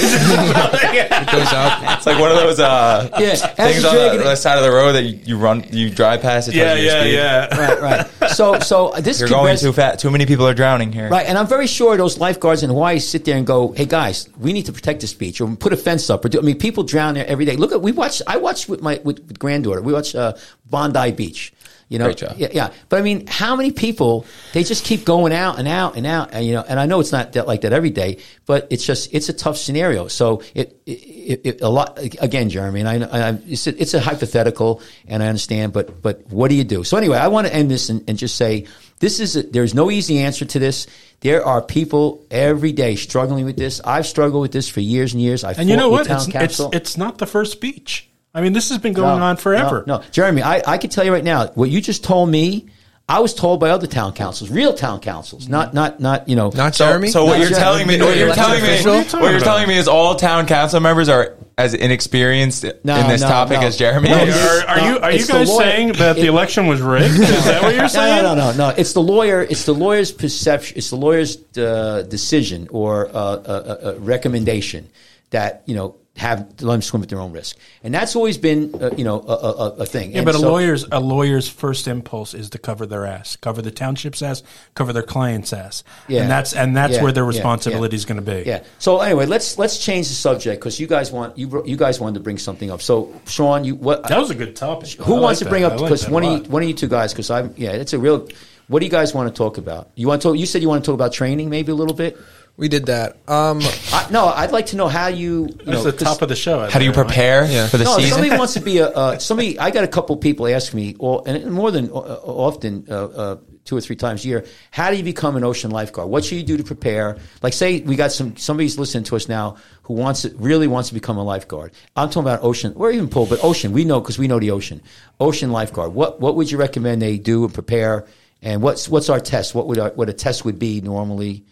It goes up. It's like one of those uh, Yeah, things on the, dragging the side of the road that you, you run, you drive past. It tells yeah, yeah, speed. yeah. right right. So so this You're could going res- too fast. Too many people are drowning here. Right, and I'm very sure those lifeguards in Hawaii sit there and go, "Hey guys, we need to protect this beach, or put a fence up." Or do, I mean, people drown there every day. Look at we watch. I watch with my with, with granddaughter. We watch uh, Bondi Beach. You know, Great job. yeah, yeah. But I mean, how many people they just keep going out and out and out, and you know, and I know it's not that, like that every day, but it's just it's a tough scenario. So it, it, it a lot again, Jeremy, and I, I it's a, it's a hypothetical, and I understand, but but what do you do? So anyway, I want to end this and, and just say this is a, there's no easy answer to this. There are people every day struggling with this. I've struggled with this for years and years. I And you know what? It's, it's it's not the first beach. I mean, this has been going No, on forever. No, no. Jeremy, I, I can tell you right now, what you just told me, I was told by other town councils, real town councils, not not not you know. Not So, Jeremy. so what Not you're Jeremy. telling me, what you're telling me, official. What are you what talking you're telling me is all town council members are as inexperienced No, in this no, topic no. as Jeremy. No, Are, is. it's- are you are you guys saying that the It- election was rigged? Is that what you're saying? no, no, no, no. It's the lawyer. It's the lawyer's perception. It's the lawyer's uh, decision or uh, uh, uh, recommendation that you know have let them swim at their own risk, and that's always been uh, you know a, a, a- a thing. Yeah, And but a lawyer's a lawyer's first impulse is to cover their ass, cover the township's ass, cover their client's ass, Yeah. and that's and that's Yeah, where their responsibility yeah. is going to be. Yeah. So anyway, let's let's change the subject because you guys want you you guys wanted to bring something up. So Sean, you what? that was a good topic. who I wants like to bring that. up I like because that one of you one of you two guys because I'm yeah it's a real. What do you guys want to talk about? You want to talk? You said you want to talk about training maybe a little bit. We did that. Um, I, no, I'd like to know how you. you That's know, the 'cause- top of the show. I How do you prepare Yeah. for the no, if season? somebody wants to be a uh, somebody. I got a couple people ask me, or and more than uh, often, uh, uh, two or three times a year. How do you become an ocean lifeguard? What should you do to prepare? Like, say we got some somebody's listening to us now who wants to, really wants to become a lifeguard. I'm talking about ocean or even pool, but ocean. We know because we know the ocean. Ocean lifeguard. What what would you recommend they do and prepare? And what's what's our test? What would our, what a test would be normally?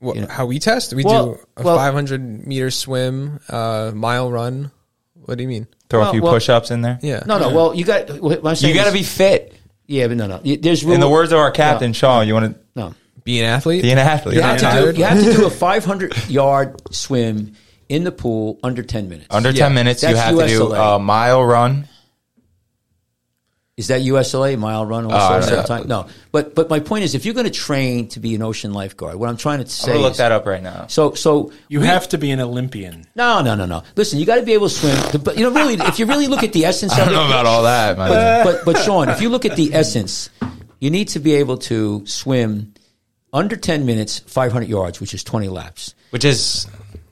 What, You know. how we test? We Well- do a well- 500 meter swim, uh, mile run. What do you mean? Throw Well, a few well- push-ups in there. Yeah. No, no. Well, you got. What I'm saying You got to be fit. Yeah, but no, no. There's In the words of our captain, Shaw, you want to No. Be an athlete. be an athlete. You You're have, to do, you have to do a 500 yard swim in the pool under 10 minutes. Under Yeah. 10 minutes, you That's have to do USLA. a mile run. Is that USLA mile run also? I the oh, time? No. But but my point is, if you're going to train to be an ocean lifeguard, what I'm trying to I'm say—look is, that up right now. so so You we- have to be an Olympian. no no no no. Listen, you got to be able to swim. But you know, really, if you really look at the essence I of don't it, know about all that, man. but but Sean, if you look at the essence, you need to be able to swim under 10 minutes, 500 yards, which is 20 laps. Which is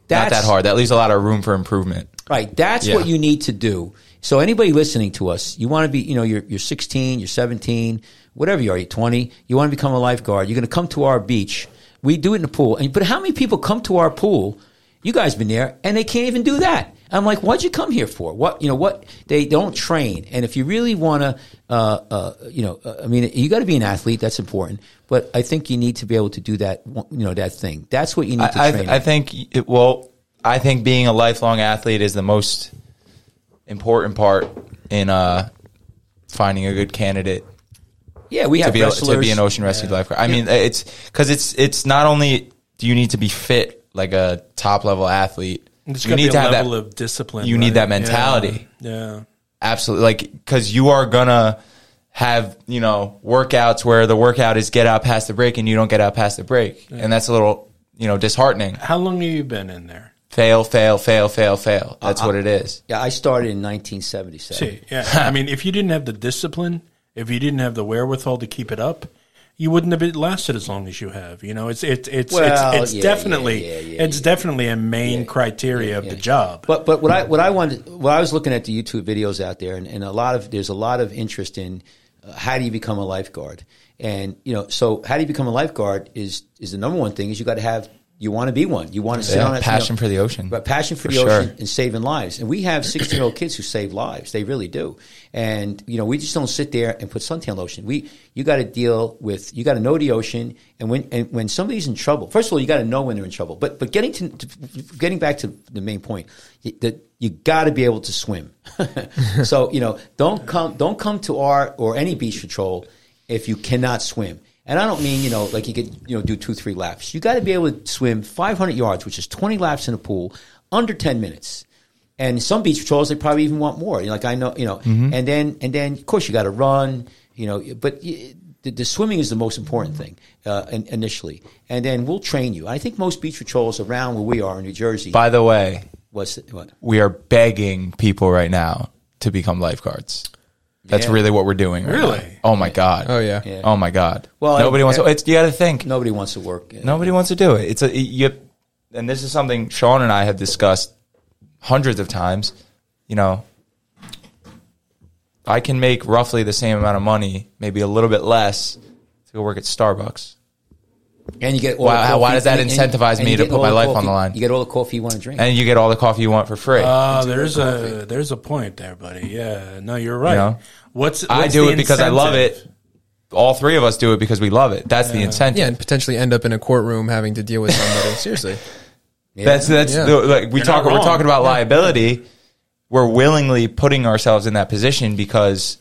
not that hard. That leaves a lot of room for improvement. Right. That's Yeah. what you need to do. So anybody listening to us, you want to be, you know, you're, you're 16, you're 17, whatever you are, you're 20, you want to become a lifeguard. You're going to come to our beach. We do it in the pool. And, but how many people come to our pool? You guys been there and they can't even do that. I'm like, what'd you come here for? What, you know, what they don't train. And if you really want to, uh, uh, you know, uh, I mean, you got to be an athlete. That's important. But I think you need to be able to do that, you know, that thing. That's what you need to I, train. I, I think it, well, I think being a lifelong athlete is the most important part in uh, finding a good candidate yeah, we have to have be able, to be an ocean rescue lifeguard. I mean, it's because it's it's not only do you need to be fit like a top level athlete, There's you need be to a have level that. of discipline. you need that mentality. Yeah. yeah. Absolutely, like because you are gonna have you know workouts where the workout is get out past the break and you don't get out past the break, and that's a little you know disheartening. How long have you been in there? Fail, fail, fail, fail, fail. That's what it is. Yeah, I started in 1977. See, yeah. I mean, if you didn't have the discipline, if you didn't have the wherewithal to keep it up, you wouldn't have lasted as long as you have. You know, it's it's it's Well, it's, it's yeah, definitely yeah, yeah, yeah, it's definitely a main criteria of the job. But but what I what I wanted what I was looking at the YouTube videos out there, and, and a lot of there's a lot of interest in uh, how do you become a lifeguard, and you know, so how do you become a lifeguard is is the number one thing is you got to have you want to be one, you want to sit Yeah, on that passion for the ocean. but passion for, For the sure. ocean and saving lives, and we have 16 year old kids who save lives, they really do, and you know we just don't sit there and put suntan lotion. We you got to deal with you got to know the ocean, and when and when somebody's in trouble, first of all you got to know when they're in trouble, but but getting to, to getting back to the main point that you got to be able to swim. so you know, don't come don't come to our or any beach patrol if you cannot swim. And I don't mean you know like you could you know do two three laps. You got to be able to swim 500 yards, which is 20 laps in a pool, under 10 minutes. And some beach patrols they probably even want more. You know, Like I know you know, and then and then of course you got to run. You know, but. the, the swimming is the most important thing uh, in, initially, and then we'll train you. I think most beach patrols around where we are in New Jersey. By the way, what's what? we are begging people right now to become lifeguards. That's Yeah. really what we're doing. Right Really? now. Oh my god. Oh yeah. Yeah. Oh my god. Well, nobody I- wants to. It's you got to think. Nobody wants to work. Nobody wants to do it. It's a you, and this is something Sean and I have discussed hundreds of times. You know, I can make roughly the same amount of money, maybe a little bit less, to go work at Starbucks. And you get all Why- the how- why does that and- incentivize and me to put my the life on the line? You get all the coffee you want to drink. And you get all the coffee you want for free. Uh, there's a there's a point there, buddy. Yeah, no, you're right. You know? What's, I do the it because I love it. All three of us do it because we love it. That's the incentive. Yeah, and potentially end up in a courtroom having to deal with somebody. Seriously. Yeah. That's that's Yeah. the, like we You're talk. We're talking about liability. We're willingly putting ourselves in that position because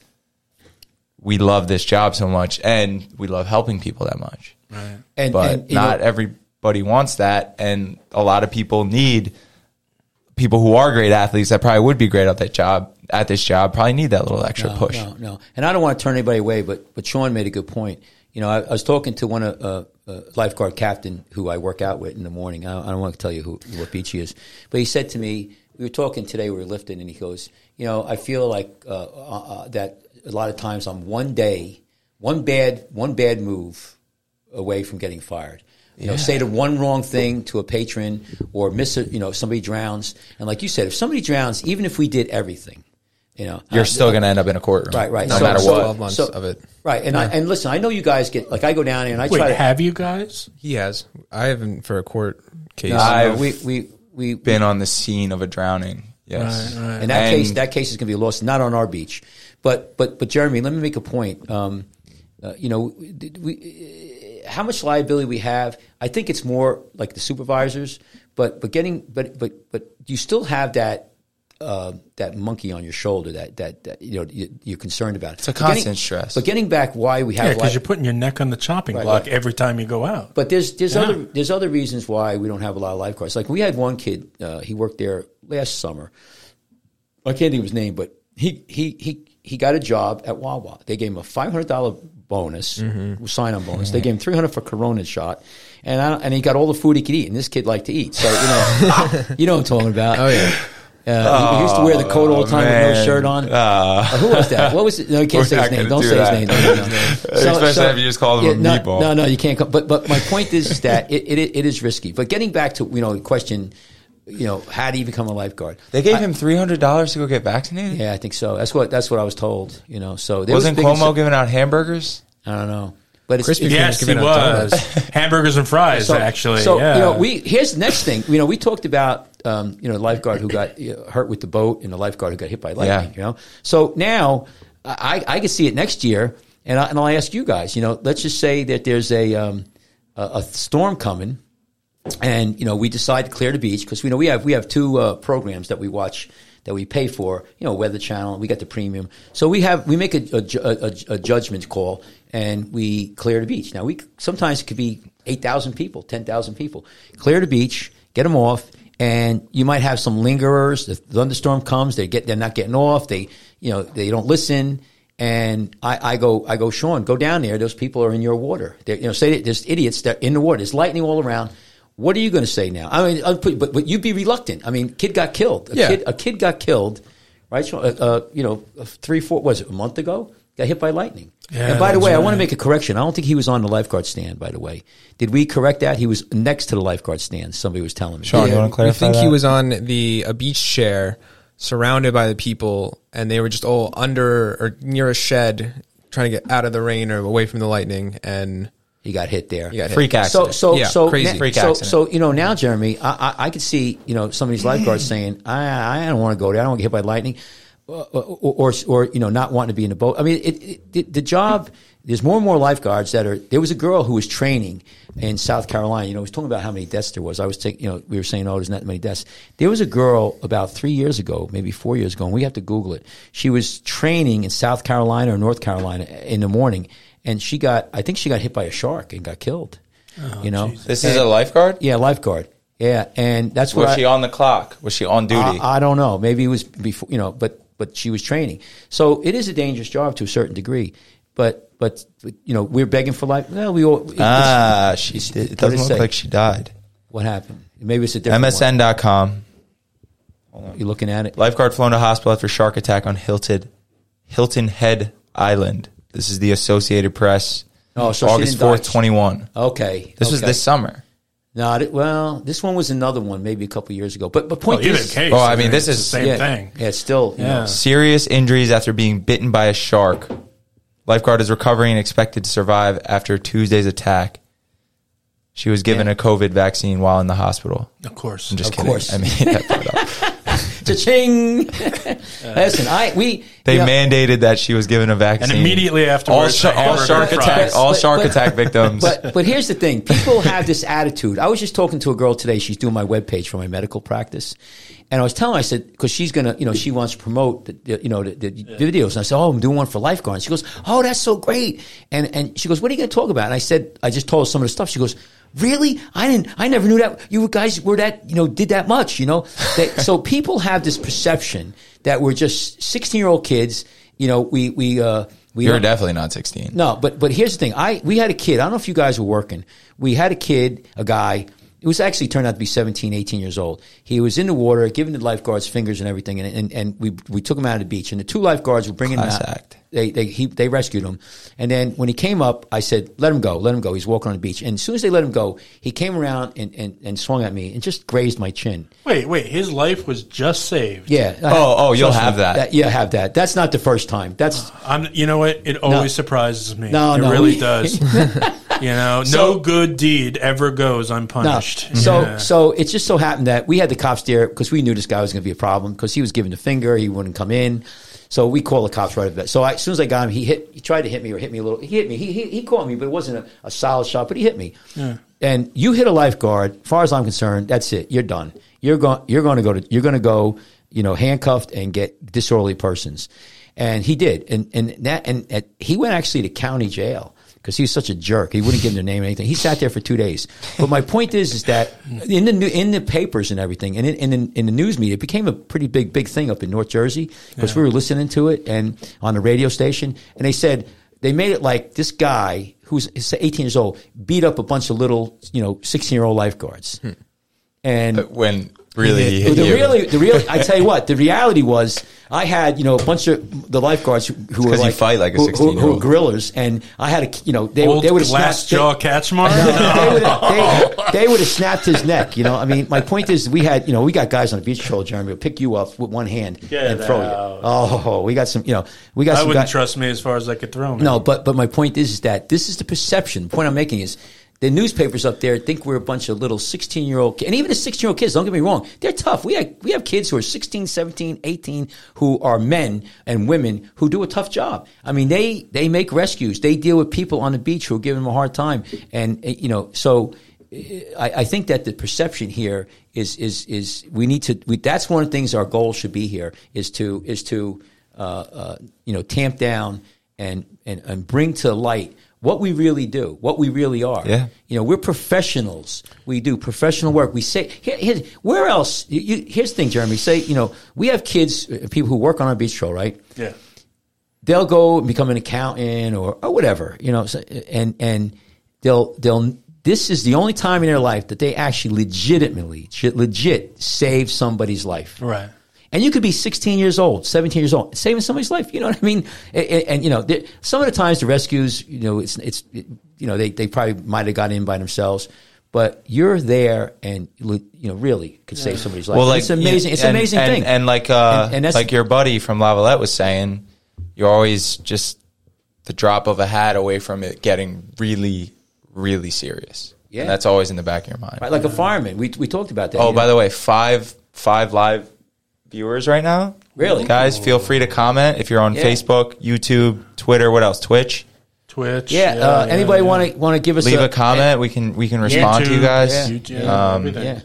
we love this job so much and we love helping people that much. Right. and, But and, not know, everybody wants that, and a lot of people need people who are great athletes that probably would be great at that job at this job probably need that little extra no, push. No, no. And I don't want to turn anybody away, but but Sean made a good point. You know, I, I was talking to one of uh, uh, lifeguard captain who I work out with in the morning. I don't, I don't want to tell you who what beach he is, but he said to me, we were talking today, we were lifting, and he goes, you know, I feel like uh, uh, uh, that a lot of times I'm one day, one bad one bad move away from getting fired. You know, say the one wrong thing to a patron or miss it, you know, somebody drowns. And like you said, if somebody drowns, even if we did everything, you know, You're uh, still going to end up in a courtroom, Right, right. No So- matter so- what. 12 months so- of it. Right, and I, and listen, I know you guys get like I go down there and I Wait, try to. have you guys? He has. I haven't for a court case. No, I've we we we Been on the scene of a drowning. Yes. Right, right. in that And- case that case is going to be lost, not on our beach, but but but Jeremy, let me make a point. Um, uh, you know, we, we how much liability we have. I think it's more like the supervisors, but but getting but but but you still have that. Uh, that monkey on your shoulder, that that, that you know you, you're concerned about. It's a constant stress. But getting back, why we have Yeah, because li- you're putting your neck on the chopping Right, block right. every time you go out. But there's there's Yeah. other there's other reasons why we don't have a lot of lifeguards. Like we had one kid, uh, he worked there last summer. I can't think of his name, but he he he he got a job at Wawa. They gave him a five hundred dollar bonus, Mm-hmm. sign on bonus. They gave him three hundred for Corona shot, and I, and he got all the food he could eat. And this kid liked to eat, so you know you know what I'm talking about. Oh yeah. Uh, he- he used to wear the coat all the time with no shirt on. Ah. Uh, who was that? What was it? No, you can't say his name. Don't do say that. his name. No, no, no. Especially if you just call him a no, meatball. No, no, you can't. Come, but but my point is, is that it, it it is risky. But getting back to you know the question, you know, how do you become a lifeguard? They gave him three hundred dollars to go get vaccinated. Yeah, I think so. That's what that's what I was told. You know, so there Wasn't was Cuomo ince- giving out hamburgers? I don't know, but it's, Krispy Yes, he was. Hamburgers and fries, so, actually. So yeah. you know, we here's the next thing. You know, we talked about um, you know the lifeguard who got you know, hurt with the boat and the lifeguard who got hit by lightning. Yeah. You know, so now I I can see it next year, and I, and I'll ask you guys. You know, let's just say that there's a um, a, a storm coming, and you know we decide to clear the beach because we know we have we have two uh, programs that we watch that we pay for. You know, Weather Channel. We got the premium, so we have we make a, a, a, a judgment call and we clear the beach. Now we sometimes it could be eight thousand people, ten thousand people. Clear the beach, get them off, and you might have some lingerers. The thunderstorm comes, they get they're not getting off. They you know they don't listen. And I, I go, I go, Sean, go down there. Those people are in your water. They're, you know, say that there's idiots that in the water. There's lightning all around. What are you going to say now? I mean, I'll put, but but you'd be reluctant. I mean, kid got killed. A Yeah. kid, a kid got killed, right? Sean? Uh, uh, you know, three, four, was it a month ago? Got hit by lightning. Yeah, and by the that's way, I want to make a correction. I don't think he was on the lifeguard stand. By the way, did we correct that? He was next to the lifeguard stand. Somebody was telling me. Sean, you want to clarify We think that? he was on the a beach chair, surrounded by the people, and they were just all under or near a shed, trying to get out of the rain or away from the lightning, and He got hit there. he got. Freak So, accident. so, Yeah, so, crazy. na- Freak so, accident. so, you know, now, Jeremy, I, I, I could see, you know, some of these lifeguards saying, I, I don't want to go there. I don't want to get hit by lightning. Or, or, or, you know, not wanting to be in the boat. I mean, it, it, the, the job, there's more and more lifeguards that are, there was a girl who was training in South Carolina. You know, I was talking about how many deaths there was. I was taking, you know, we were saying, oh, there's not many deaths. There was a girl about three years ago, maybe four years ago, and we have to Google it. She was training in South Carolina or North Carolina in the morning, and she got, I think she got hit by a shark and got killed. you know, this is a lifeguard. yeah, lifeguard. Yeah, and that's what Was I, she on the clock? Was she on duty? I, I don't know. Maybe it was before, you know, but but she was training. So it is a dangerous job to a certain degree. But but, but you know, we're begging for life. Well, we all. it- ah, she. it's- Did, it doesn't look say? like she died. What happened? Maybe it's a different MSN.com. One. You're looking at it. Lifeguard flown to hospital after shark attack on Hilton Hilton Head Island. This is the Associated Press. Oh, so she August didn't die. fourth, twenty one. Okay, This was this summer. No, well, this one was another one, maybe a couple years ago. But but point Well, is, case. Oh, I mean, this is- the same yeah, thing. Yeah, it's still you know, Yeah. Serious injuries after being bitten by a shark. Lifeguard is recovering and expected to survive after Tuesday's attack. She was given Yeah. a COVID vaccine while in the hospital. Of course. I'm just Of kidding. course. I mean, that part up. Cha-ching! Listen, I we they you know, mandated that she was given a vaccine. and immediately all, afterwards, sh- all hamburger shark fries. attack, all But- shark but- attack victims. But but here's the thing: people have this attitude. I was just talking to a girl today. She's doing my webpage for my medical practice, and I was telling her, I said because she's gonna, you know, she wants to promote, the, the, you know, the, the videos. And I said, oh, I'm doing one for Lifeguard. And she goes, oh, that's so great. And and she goes, what are you gonna talk about? And I said, I just told her some of the stuff. She goes. Really? I didn't. I never knew that you guys were that. You know, did that much. You know, that, so people have this perception that we're just sixteen-year-old kids. You know, we we uh, we You're definitely not 16. no, but but here's the thing. I we had a kid. I don't know if you guys were working. We had a kid, a guy. It was actually turned out to be 17, 18 years old. He was in the water, giving the lifeguards fingers and everything, and and, and we we took him out of the beach. And the two lifeguards were bringing Class him out. act. They they he, they rescued him, and then when he came up, I said, "Let him go, let him go." He's walking on the beach, and as soon as they let him go, he came around and, and, and swung at me and just grazed my chin. Wait, wait. His life was just saved. Yeah. Oh, oh, you'll Trust me, have that. Yeah, have that. That's not the first time. That's I'm, you know what? It always surprises me. No, it no, really we- does. you know, So- no good deed ever goes No. unpunished. So Yeah. so it just so happened that we had the cops there because we knew this guy was going to be a problem because he was giving the finger, he wouldn't come in. So we called the cops right away. So I, as soon as I got him, he hit. He tried to hit me or hit me a little. He hit me. He he, he caught me, but it wasn't a, a solid shot. But he hit me. And you hit a lifeguard. As far as I'm concerned, that's it. You're done. You're going. You're going to go to. You're going to go. You know, handcuffed and get disorderly persons. And he did. And and that and, and he went actually to county jail because he was such a jerk. He wouldn't give them their name or anything. He sat there for two days. But my point is, is that in the in the papers and everything, and in, in, in the news media, it became a pretty big big thing up in North Jersey because we were listening to it and on the radio station, and they said they made it like this guy who's 18 years old beat up a bunch of little you know 16 year old lifeguards, hmm. and uh, when really he hit the you. really, the real. I tell you what, the reality was, I had you know a bunch of the lifeguards who, who were 'cause you like fight like a who, who, who were 16-year-old. gorillas, and I had a you know they Old they would have glass snapped, jaw they- Catchmark. they would have they, they would have snapped his neck. You know, I mean, my point is, we had you know we got guys on the beach patrol, Jeremy, who pick you up with one hand Get and throw you. Oh, we got some, you know, we got I some wouldn't guys. trust me as far as I could throw him. No, but but my point is, is that this is the perception. The point I'm making is the newspapers up there think we're a bunch of little 16 year old kids. and even the 16 year old kids. Don't get me wrong, they're tough. We have we have kids who are 16, 17, 18 who are men and women who do a tough job. I mean, they they make rescues. They deal with people on the beach who are giving them a hard time, and uh, you know so. uh, I, I think that the perception here is is is we need to. We, that's one of the things our goal should be here is to is to uh, uh, you know tamp down and, and and bring to light what we really do, what we really are. Yeah. You know, we're professionals. We do professional work. We say, here, here, where else? You, you, here's the thing, Jeremy. Say, you know, we have kids, uh, people who work on our beach trail, right? Yeah. they'll go and become an accountant or, or whatever, you know, and, and they'll, they'll, this is the only time in their life that they actually legitimately, legit save somebody's life. Right. And you could be 16 years old, 17 years old, saving somebody's life. You know what I mean? And, and, and, you know, there- some of the times the rescues, you know, it's, it's, it, you know, they, they probably might have got in by themselves, but you're there and, you know, really could save somebody's life. Well, like it's amazing. It's an amazing and, thing. And like, uh, And- and that's- like your buddy from Lavallette was saying, you're always just the drop of a hat away from it getting really, really serious. Yeah. And that's always in the back of your mind. right, like a fireman. We, we talked about that. Oh, by know. the way, five five live viewers right now. Really? guys, feel free to comment if you're on Yeah. Facebook, YouTube, Twitter. What else? Twitch. Twitch. yeah, uh, anybody want to want to give us a Leave a comment. We can we can respond to you guys. Yeah. YouTube, Um. Yeah.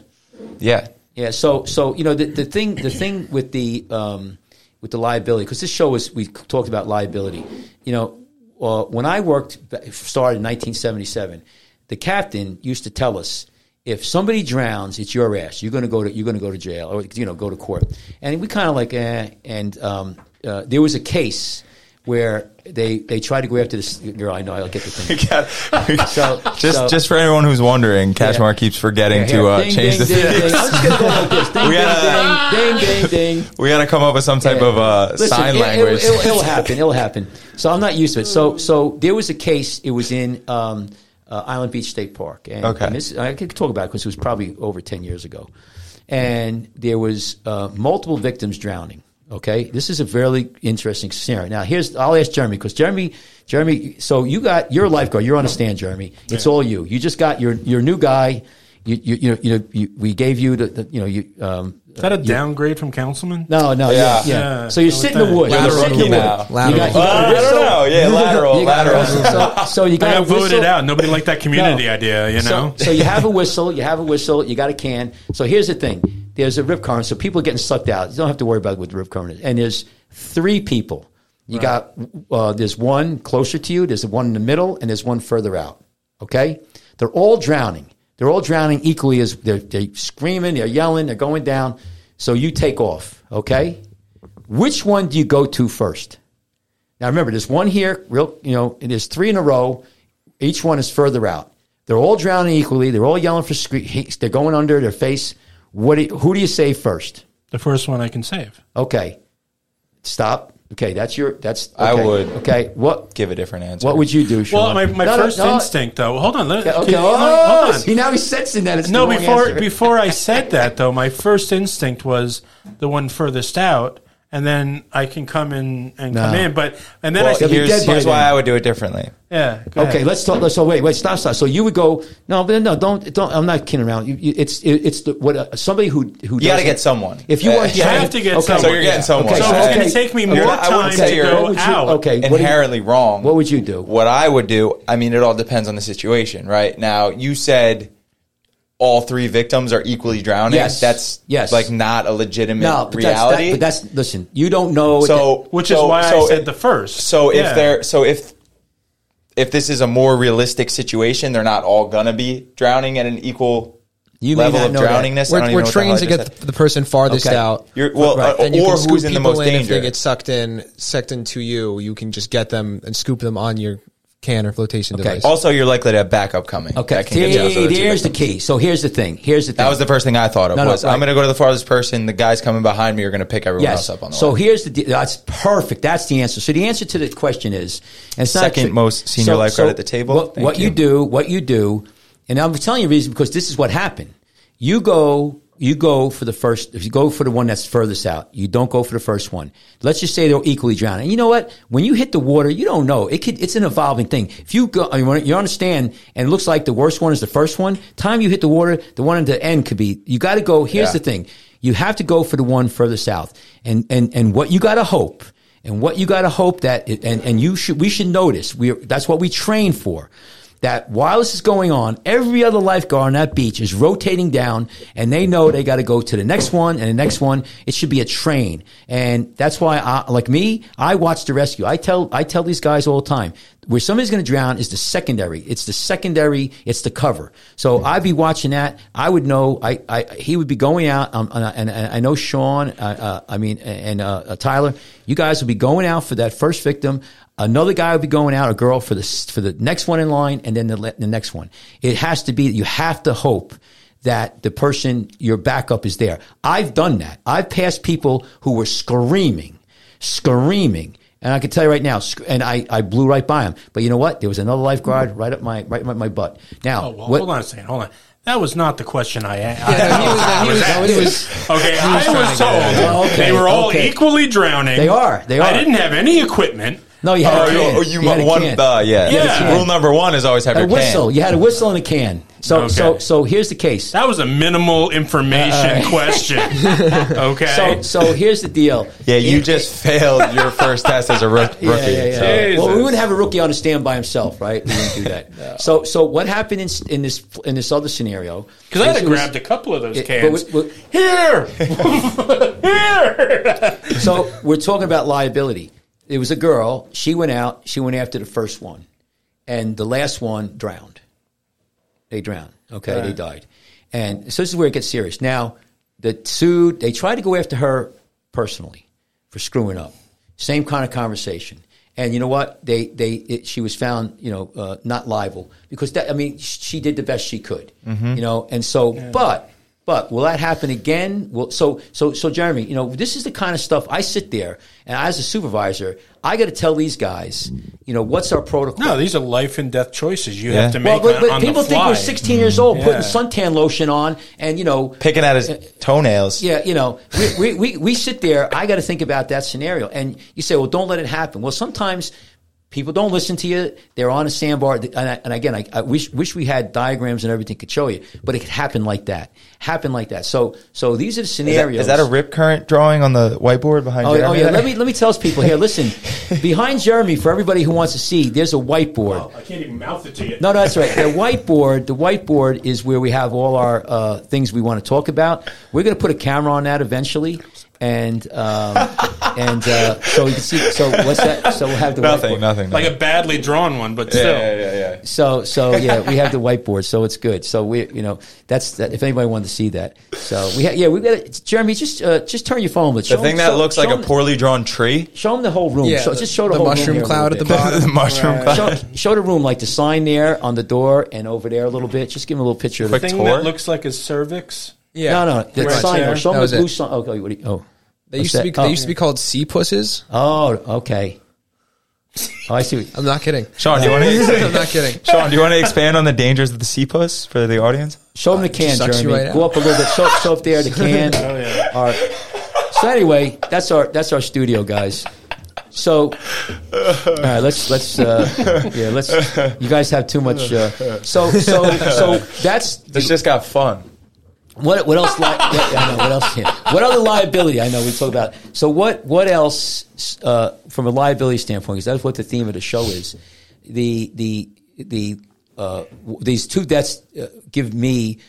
Yeah. Yeah, so so you know the, the thing the thing with the um, with the liability because this show is we talked about liability. You know, uh, when I worked started in 1977, the captain used to tell us if somebody drowns, it's your ass. You're going to go to you're going to go to jail or you know go to court. And we kind of like eh. And um, uh, there was a case where they they tried to go after this girl. I know I'll get the thing. So just so- just for anyone who's wondering, Kachmar keeps forgetting Here, to uh, ding, change ding, the ding, physics. ding. I'm just going to go like this. Ding, We gotta- ding, ding, ding, ding. We got to come up with some type of uh, Listen, sign it- language. It, will happen. It'll happen. So I'm not used to it. So so there was a case. It was in um, uh, Island Beach State Park. And, Okay. and this, I could talk about it because it was probably over ten years ago. And there was uh, multiple victims drowning. Okay, this is a very interesting scenario. Now, here's I'll ask Jeremy because Jeremy, Jeremy. So you got your lifeguard. You're on a stand, Jeremy. It's all you. You just got your your new guy. You you you know, you, know, you we gave you the, the you know you um, Is that a downgrade from councilman? no, no, yeah, Yeah. yeah. Yeah, So you I sit would in the think. woods. You Lateral sit in the rookie woods. now. You got, you Uh, got a I don't know. Yeah, lateral, got lateral. whistle. So, so you I got got voted out. Nobody liked that community No. idea, you know? So, so you have a whistle. You have a whistle. You got a can. So here's the thing. There's a rip current. So people are getting sucked out. You don't have to worry about what the rip current is. And there's three people. You got uh, there's one closer to you. There's one in the middle, and there's one further out. Okay, they're all drowning. They're all drowning equally as they're, they're screaming, they're yelling, they're going down. So you take off. Okay, which one do you go to first? Now remember, there's one here, real, you know, and there's three in a row. Each one is further out. They're all drowning equally. They're all yelling for scre- They're going under their face. What? Do you, who do you save first? the first one I can save. Okay, stop. Okay, that's your. That's. I would. Okay, what? Give a different answer. What would you do? Well, my, my No, no, first no. instinct, though. Hold on. Let, Yeah, okay. you- Oh, hold on. see, now he's sensing that it's No, the before before I said that though, my first instinct was the one furthest out, and then I can come in and come in. But and then Well, I said, be here's, dead by here's why then. I would do it differently. yeah, go Okay, ahead. let's talk. Let's. So wait, wait, stop, stop. So you would go. No, but no, don't, don't. I'm not kidding around. You, you, it's, it, it's the, what uh, somebody who who You got to doesn't- get someone. If you Uh, want, You have to get okay. someone. So you're getting Yeah. someone. Okay, So so it's gonna take me You're more I wouldn't time say to you're- go What would you- out. okay. What do you- Inherently wrong. What would you do? What I would do, I mean, it all depends on the situation, right? Now, you said all three victims are equally drowning. Yes. That's Yes. like not a legitimate No, but reality. That's, that, but that's listen. You don't know. so, Which is why so I said if- the first. So Yeah. if they're so if if this is a more realistic situation, they're not all gonna be drowning at an equal You level of know that. drowningness. We're, don't we're know what the hell trained to get the, the person farthest Okay. out. You're- well, Right. uh, and you or who's in the most in if danger. they get sucked in, sucked into you. You can just get them and scoop them on your can or flotation Okay. device. also, you're likely to have backup coming. Okay, That can get you those other two here's the key. So here's the thing. Here's the thing. That was the first thing I thought of. No, no, was right. I'm going to go to the farthest person. The guys coming behind me are going to pick everyone yes. else up on the So line. here's the. de- That's perfect. That's the answer. So the answer to the question is, and it's not Second most senior lifeguard at the table. What, what you. you. do, what you do, and I'm telling you the reason because this is what happened. You go, you go for the first. If you go for the one that's furthest out, you don't go for the first one. Let's just say they're equally drowning. And you know what? When you hit the water, you don't know. It could. It's an evolving thing. If you go, I mean, you understand, and it looks like the worst one is the first one. Time you hit the water, the one at the end could be. You got to go. Here's Yeah. the thing. You have to go for the one further south. And and and what you got to hope, and what you got to hope that, it, and and you should we should notice. We that's what we train for. That while this is going on, every other lifeguard on that beach is rotating down and they know they got to go to the next one and the next one. It should be a train. And that's why I, like me, I watch the rescue. I tell, I tell these guys all the time, where somebody's going to drown is the secondary. It's the secondary. It's the cover. So I'd be watching that. I would know. I, I he would be going out, um, and, I, and I know Sean. Uh, uh, I mean, and uh, uh, Tyler. You guys would be going out for that first victim. Another guy would be going out, a girl for the for the next one in line, and then the, the next one. It has to be. You have to hope that the person your backup is there. I've done that. I've passed people who were screaming, screaming and I can tell you right now, and I, I blew right by him. But you know what? There was another lifeguard right up my right up my butt. Now, Oh, well, what, hold on a second. Hold on. That was not the question I asked. Yeah, he was- he was- he was- okay, I was told at. Oh, okay, they were all okay. equally drowning. They are, they are. I didn't have any equipment. No, you had Oh, a can. oh, you, You had a one, can. uh, yeah. Yeah. Rule number one is always have a your whistle. can. You had a whistle and a can. So so Okay. so here's the case. That was a minimal information question. Okay. So so here's the deal. Yeah, you It- just failed your first test as a rook- rookie. Yeah, yeah, yeah. so- Well, we wouldn't have a rookie on the stand by himself, right? We wouldn't do that. So, so what happened in, in this in this other scenario? because I had is to it was- grabbed a couple of those it- cans. but we- Here, here. So we're talking about liability. It was a girl. She went out. She went after the first one, and the last one drowned. They drowned. Okay, they died. And so this is where it gets serious. Now, the sued. They tried to go after her personally for screwing up. Same kind of conversation. And you know what? They they it, she was found you know uh, not liable because that I mean she did the best she could. You know, and so but. But will that happen again? Well, so so so Jeremy, you know, this is the kind of stuff I sit there and as a supervisor, I got to tell these guys, you know, what's our protocol? No, these are life and death choices you Yeah. have to well, make but, but on people the think fly. we're 16 years old mm-hmm. putting Yeah. suntan lotion on, and you know, Picking at his uh, toenails. yeah, you know, we, we, we, we sit there. I got to think about that scenario. And you say, well, don't let it happen. Well, sometimes people don't listen to you. They're on a sandbar. And, I, and again, I, I wish, wish we had diagrams and everything could show you, but it could happen like that. Happen like that. So, so these are the Is that, scenarios. is that a rip current drawing on the whiteboard behind Oh, Jeremy? oh, yeah. Let me let me tell people here. Listen, behind Jeremy, for everybody who wants to see, there's a whiteboard. I can't even mouth it to you. No, no, that's right. The whiteboard, the whiteboard is where we have all our uh, things we want to talk about. We're going to put a camera on that eventually, and um, and uh, so we can see. So what's that? So we'll have the nothing, whiteboard. nothing. Like a badly drawn one, but still. yeah, yeah, yeah, yeah. So so yeah, we have the whiteboard, so it's good. So we you know that's that. If anybody wanted to see that, so we ha- yeah we got it. Jeremy. Just uh, just turn your phone. But The thing that looks like a poorly drawn tree. Show them the whole room. Yeah, show, the- just show the, the whole mushroom room cloud at the bottom. the mushroom cloud. Show, show the room like the sign there on the door and over there a little bit. Just give them a little picture of The the thing tour? that looks like a cervix. Yeah. No, no, the Right sign. there. Show That was the blue sign. Oh, oh, what do you, oh. They What's used to be that? they Oh. used to be called sea pusses. Oh, okay. Oh, I see. I'm not kidding. Sean, do you want I'm to? not kidding. Sean, do you want to expand on the dangers of the sea puss for the audience? Show them the can, sucks you Jeremy. right Go out. up a little bit. Show, show up there the can. Oh, yeah. All right. So anyway, that's our that's our studio, guys. So, all right, let's let's uh, yeah, let's. You guys have too much. Uh, so so so that's This just got fun. What what else? Li- yeah, I know what else. Yeah. What other liability? I know we talk about. So what what else uh, from a liability standpoint? Because that's what the theme of the show is. The the the uh, these two deaths uh, give me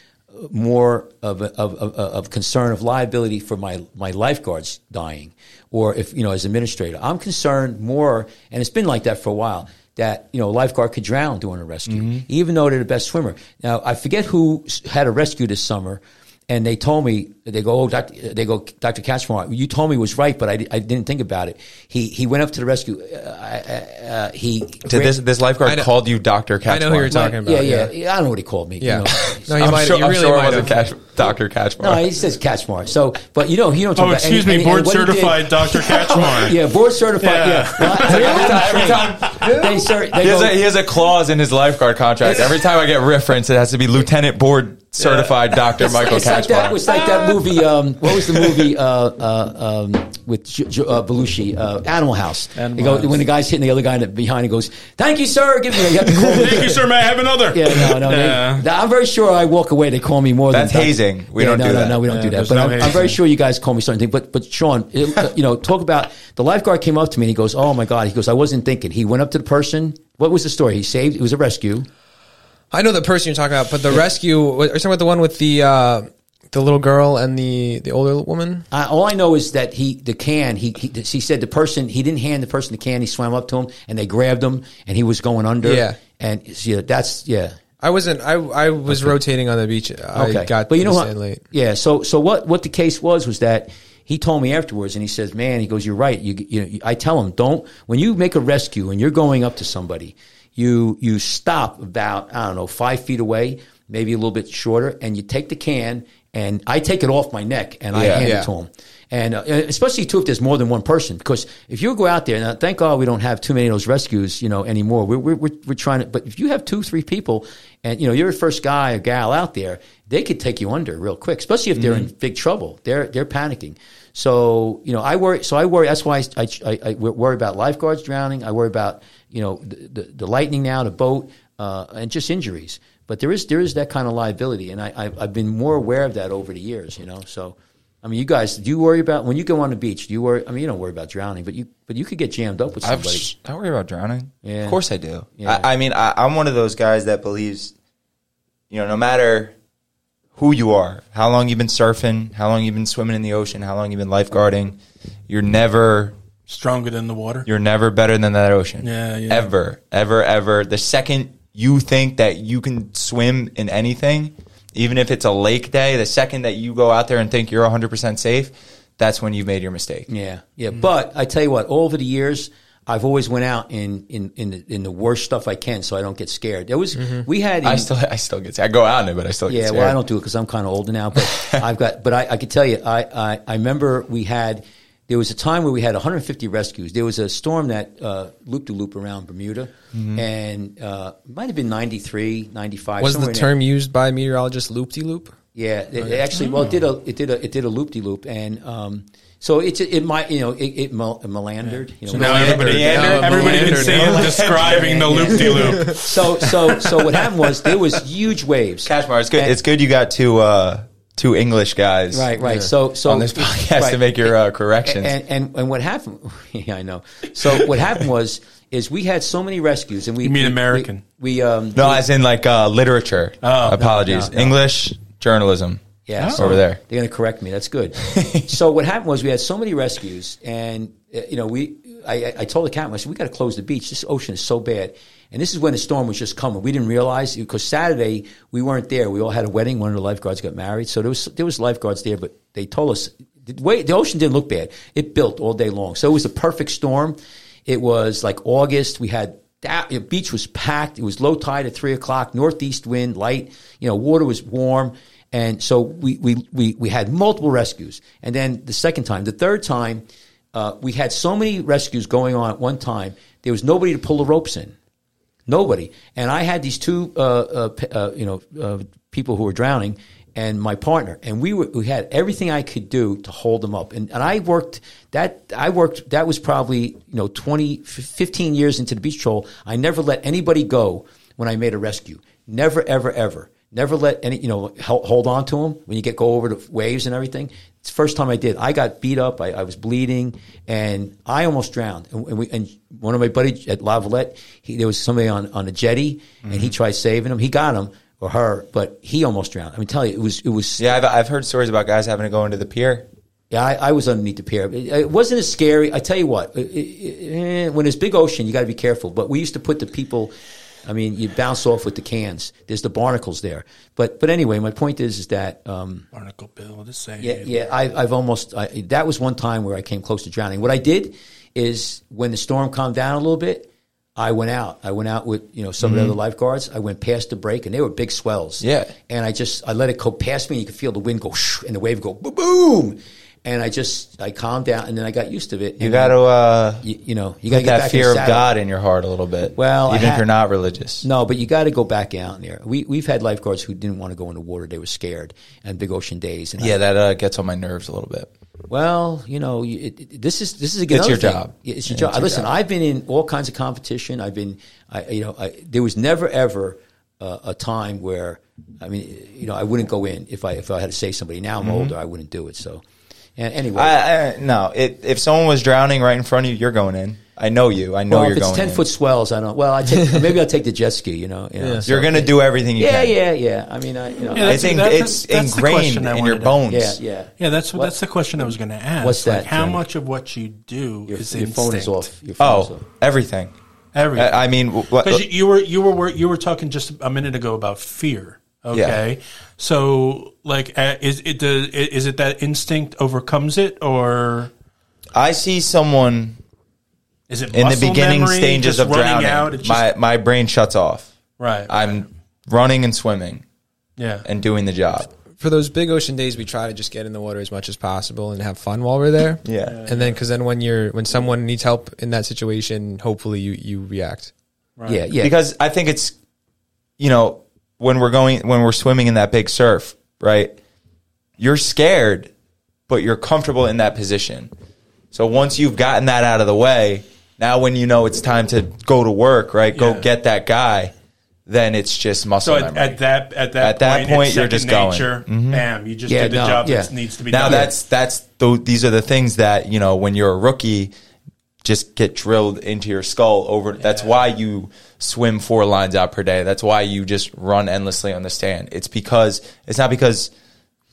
more of, a, of, of of concern of liability for my my lifeguards dying, or if you know as administrator, I'm concerned more, and it's been like that for a while that you know a lifeguard could drown during a rescue, mm-hmm. even though they're the best swimmer. Now I forget who had a rescue this summer, and they told me they go, oh, Doctor, they go, Doctor Kachmar, you told me was right, but I, I didn't think about it. He he went up to the rescue. Uh, uh, uh, he Did this this lifeguard know- called you Doctor Catchmark? I know who you're talking about. yeah, yeah, yeah, I don't know what he called me. Yeah. You know. No, you I'm might. sure, you I'm really sure it wasn't have. Catch, Doctor Catchmark. No, he says Kachmar. So, but you know, he don't talk Oh, about. excuse and- me, and- board and what did- certified Dr. Kachmar. Yeah, board certified. Yeah. Yeah, Well, every time they, cer- they he, has go, a, he has a clause in his lifeguard contract. Every time I get reference, it has to be Lieutenant Board Certified Doctor Michael it's like that. Catchmark. It's like that movie. Um, what was the movie uh, uh, um, with J- J- uh, Belushi? Uh, Animal House. Animal go- House. When the guy's hitting the other guy in the, behind, he goes, "Thank you, sir." Give me. You have to call. Thank you, sir. May I have another? Yeah, no, no. Yeah. They, I'm very sure I walk away. They call me more That's than hazing. We Yeah, don't no, do no, that. No, we don't Yeah, do that. But no I'm, I'm very sure you guys call me something. But but Sean, it, uh, you know, talk about the lifeguard came up to me and he goes, "Oh my god," he goes, "I wasn't thinking." He went up to the person. What was the story? He saved. It was a rescue. I know the person you're talking about, but the rescue. Are you talking about the one with the uh, the little girl and the the older woman? Uh, all I know is that he, the can, he, he, he said the person, he didn't hand the person the can. He swam up to him and they grabbed him and he was going under. Yeah. And yeah, that's, yeah. I wasn't. I I was rotating on the beach. I Okay. got but you know what? late. Yeah. So, so what, what the case was, was that he told me afterwards and he says, man, he goes, you're right. You, you I tell him, don't, when you make a rescue and you're going up to somebody, you, you stop about, I don't know, five feet away, maybe a little bit shorter, and you take the can and I take it off my neck and I Yeah. hand Yeah. it to him. And uh, especially too if there's more than one person, because if you go out there, now thank God we don't have too many of those rescues, you know, anymore. We're, we're, we're, we're trying to, but if you have two, three people, and you know you're the first guy or gal out there, they could take you under real quick, especially if they're in big trouble. They're they're panicking. So you know, I worry. So I worry. That's why I, I, I worry about lifeguards drowning. I worry about you know the, the, the lightning now, the boat, uh, and just injuries. But there is there is that kind of liability, and I, I've, I've been more aware of that over the years. You know, so. I mean, you guys, do you worry about when you go on the beach? Do you worry? I mean, you don't worry about drowning, but you but you could get jammed up with I've, somebody. I worry about drowning. Yeah. Of course I do. Yeah. I, I mean, I, I'm one of those guys that believes, you know, no matter who you are, how long you've been surfing, how long you've been swimming in the ocean, how long you've been lifeguarding, you're never Stronger than the water. you're never better than that ocean. Yeah, yeah. Ever, ever, ever. The second you think that you can swim in anything, even if it's a lake day, the second that you go out there and think you're 100% safe, that's when you've made your mistake. Yeah, yeah. Mm-hmm. But I tell you what, over the years, I've always went out in in in the, in the worst stuff I can, so I don't get scared. There was mm-hmm. we had I still, I still get, I go out in it, but I still get Yeah, well, I don't do it because I'm kind of older now. But I've got, but I, I can tell you, I, I, I remember we had, there was a time where we had 150 rescues. There was a storm that uh, looped the loop around Bermuda, Mm-hmm. and uh, it might have been 93, 95. Was the in there. term used by meteorologists loop de loop? Yeah, it, it actually, well, it did a, it did a, it did a loop de loop, and um, so it's it might, you know, it, it mel- melandered. You know, So now Meander. everybody, Meander. everybody can see it describing the loop de loop. so so so what happened was there was huge waves. Kachmar, it's good. And- it's good you got to. uh, two English guys Right, right. So, so on this podcast right. to make your uh, corrections. And, and and what happened? Yeah, I know. So what happened was is we had so many rescues, and we You mean we- American? We, we um no, we- as in like uh, literature. Oh. apologies. No, no. English journalism. yeah over there. They're going to correct me. That's good. so what happened was we had so many rescues, and uh, you know we I, I- I told the captain I said we got to close the beach. This ocean is so bad. And this is when the storm was just coming. We didn't realize because Saturday we weren't there. We all had a wedding. One of the lifeguards got married, so there was there was lifeguards there. But they told us the way the ocean didn't look bad. It built all day long, so it was a perfect storm. It was like August. We had that the beach was packed. It was low tide at three o'clock. Northeast wind, light. You know, water was warm, and so we we we we had multiple rescues. And then the second time, the third time, uh, we had so many rescues going on at one time. There was nobody to pull the ropes in. Nobody. And I had these two, uh, uh, uh, you know, uh, people who were drowning, and my partner, and we were we had everything I could do to hold them up. And and I worked that I worked that was probably you know 20, 15 years into the beach troll. I never let anybody go when I made a rescue. Never, ever, ever. Never let any you know hold on to them when you get go over the waves and everything. It's the first time I did. I got beat up. I, I was bleeding, and I almost drowned. And, and, we, and one of my buddies at Lavallette, he, there was somebody on, on a jetty, and he tried saving him. He got him or her, but he almost drowned. I mean, tell you, it was it was. yeah, I've, I've heard stories about guys having to go into the pier. Yeah, I, I was underneath the pier. It, it wasn't as scary. I tell you what, it, it, eh, when it's big ocean, you got to be careful. But we used to put the people. I mean, you bounce off with the cans. There's the barnacles there. But but anyway, my point is is that. Um, Barnacle Bill to say. yeah, yeah. I, I've almost. I, that was one time where I came close to drowning. What I did is when the storm calmed down a little bit, I went out. I went out with you know some of the other lifeguards. I went past the break, and they were big swells. Yeah. And I just I let it go past me. And you could feel the wind go shh, and the wave go boom, boom. And I just I calmed down, and then I got used to it. You got to uh, you, you know you got to get get that back in the fear of. God in your heart a little bit. Well, I even if you're not religious. No, but you got to go back out there. We we've had lifeguards who didn't want to go in the water; they were scared, and big ocean days. And I- Yeah, that uh, gets on my nerves a little bit. Well, you know, it, it, this is this is again It's your thing. job. It's your Yeah, job. it's your Listen, job. I've been in all kinds of competition. I've been, I, you know, I, there was never ever uh, a time where, I mean, you know, I wouldn't go in if I if I had to say somebody. Now I'm Mm-hmm. older, I wouldn't do it. So, and anyway, I, I, no, it, if someone was drowning right in front of you, you're going in. I know you. I know well, you're if it's going. ten in. foot swells, I don't. Well, I take maybe I'll take the jet ski. You know, you know, so- You're gonna do everything you Yeah, can. yeah, yeah. Yeah. I mean, I you know, Yeah, I think that- it's that's the ingrained question I in your bones. yeah, yeah. Yeah, that's What- that's the question I was going to ask. What's Like, that, how Jim? much of what you do Your, is your phone is instinct? off. Your oh, phone's Oh, off. everything. Everything. I I mean, Because uh, you were you were you were talking just a minute ago about fear. Okay, so like, uh, is it the is it that instinct overcomes it, or I see someone is it in the beginning memory, stages of drowning. Out, just, my my brain shuts off. right. I'm running and swimming yeah. and doing the job. For those big ocean days, we try to just get in the water as much as possible and have fun while we're there. Yeah. And then, because then when you're when someone needs help in that situation, hopefully you you react. Yeah, yeah. because I think it's you know when we're going when we're swimming in that big surf, right? You're scared, but you're comfortable in that position. So once you've gotten that out of the way, now when you know it's time to go to work, right? Go Yeah. get that guy, then it's just muscle So at, at that at that At that point, point, you're just going. Mm-hmm. nature. Bam, you just Yeah, do the no, job yeah. that needs to be now done. Now that's that's th- these are the things that you know when you're a rookie just get drilled into your skull over that's why you swim four lines out per day. That's why you just run endlessly on the stand. It's because it's not because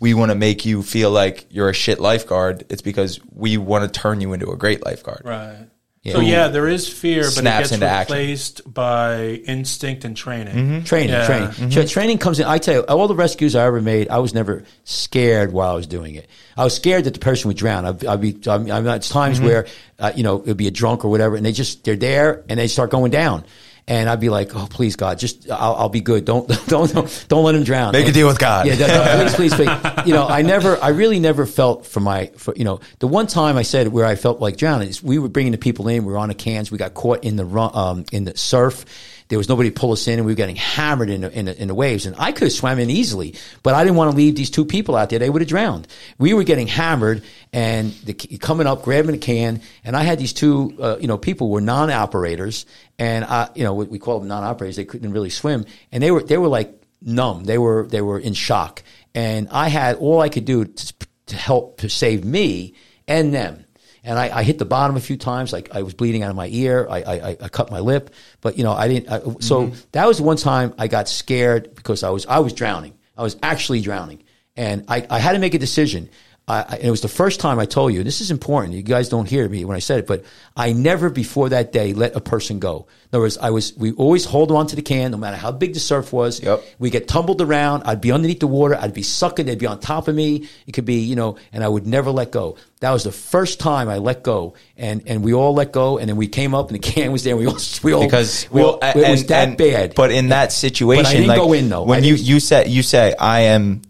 we want to make you feel like you're a shit lifeguard. It's because we want to turn you into a great lifeguard. Right. So yeah, there is fear, but it gets into action. replaced by instinct and training. Mm-hmm. Training, Yeah. training. Tra- Training comes in. I tell you, all the rescues I ever made, I was never scared while I was doing it. I was scared that the person would drown. I'd, I'd be, I'm, I'm at times where, uh, you know, it'd be a drunk or whatever, and they just, they're there and they start going down. And I'd be like, "Oh, please, God, just I'll, I'll be good. Don't, don't, don't, don't let him drown. Make a deal with God. Yeah, that- please, please, please. You know, I never, I really never felt for my, for you know, the one time I said where I felt like drowning is we were bringing the people in. We were on the cans. We got caught in the run, um, in the surf. There was nobody to pull us in, and we were getting hammered in the, in the, in the waves. And I could have swam in easily, but I didn't want to leave these two people out there. They would have drowned. We were getting hammered, and the, coming up, grabbing a can, and I had these two, uh, you know, people were non-operators, and I, you know, we we call them non-operators. They couldn't really swim, and they were they were like numb. They were they were in shock, and I had all I could do to, to help to save me and them. And I, I hit the bottom a few times. Like I was bleeding out of my ear. I, I, I cut my lip, but you know I didn't. I, so mm-hmm. that was the one time I got scared because I was I was drowning. I was actually drowning, and I, I had to make a decision. I, I, and it was the first time I told you. This is important. You guys don't hear me when I said it, but I never before that day let a person go. In other words, I was. We always hold on to the can, no matter how big the surf was. Yep. We get tumbled around. I'd be underneath the water. I'd be sucking. They'd be on top of me. It could be, you know, and I would never let go. That was the first time I let go, and and we all let go, and then we came up, and the can was there. And we all we all because we all, well, it was that and- bad. But in that situation, didn't like go in, though. when I you you say you say I am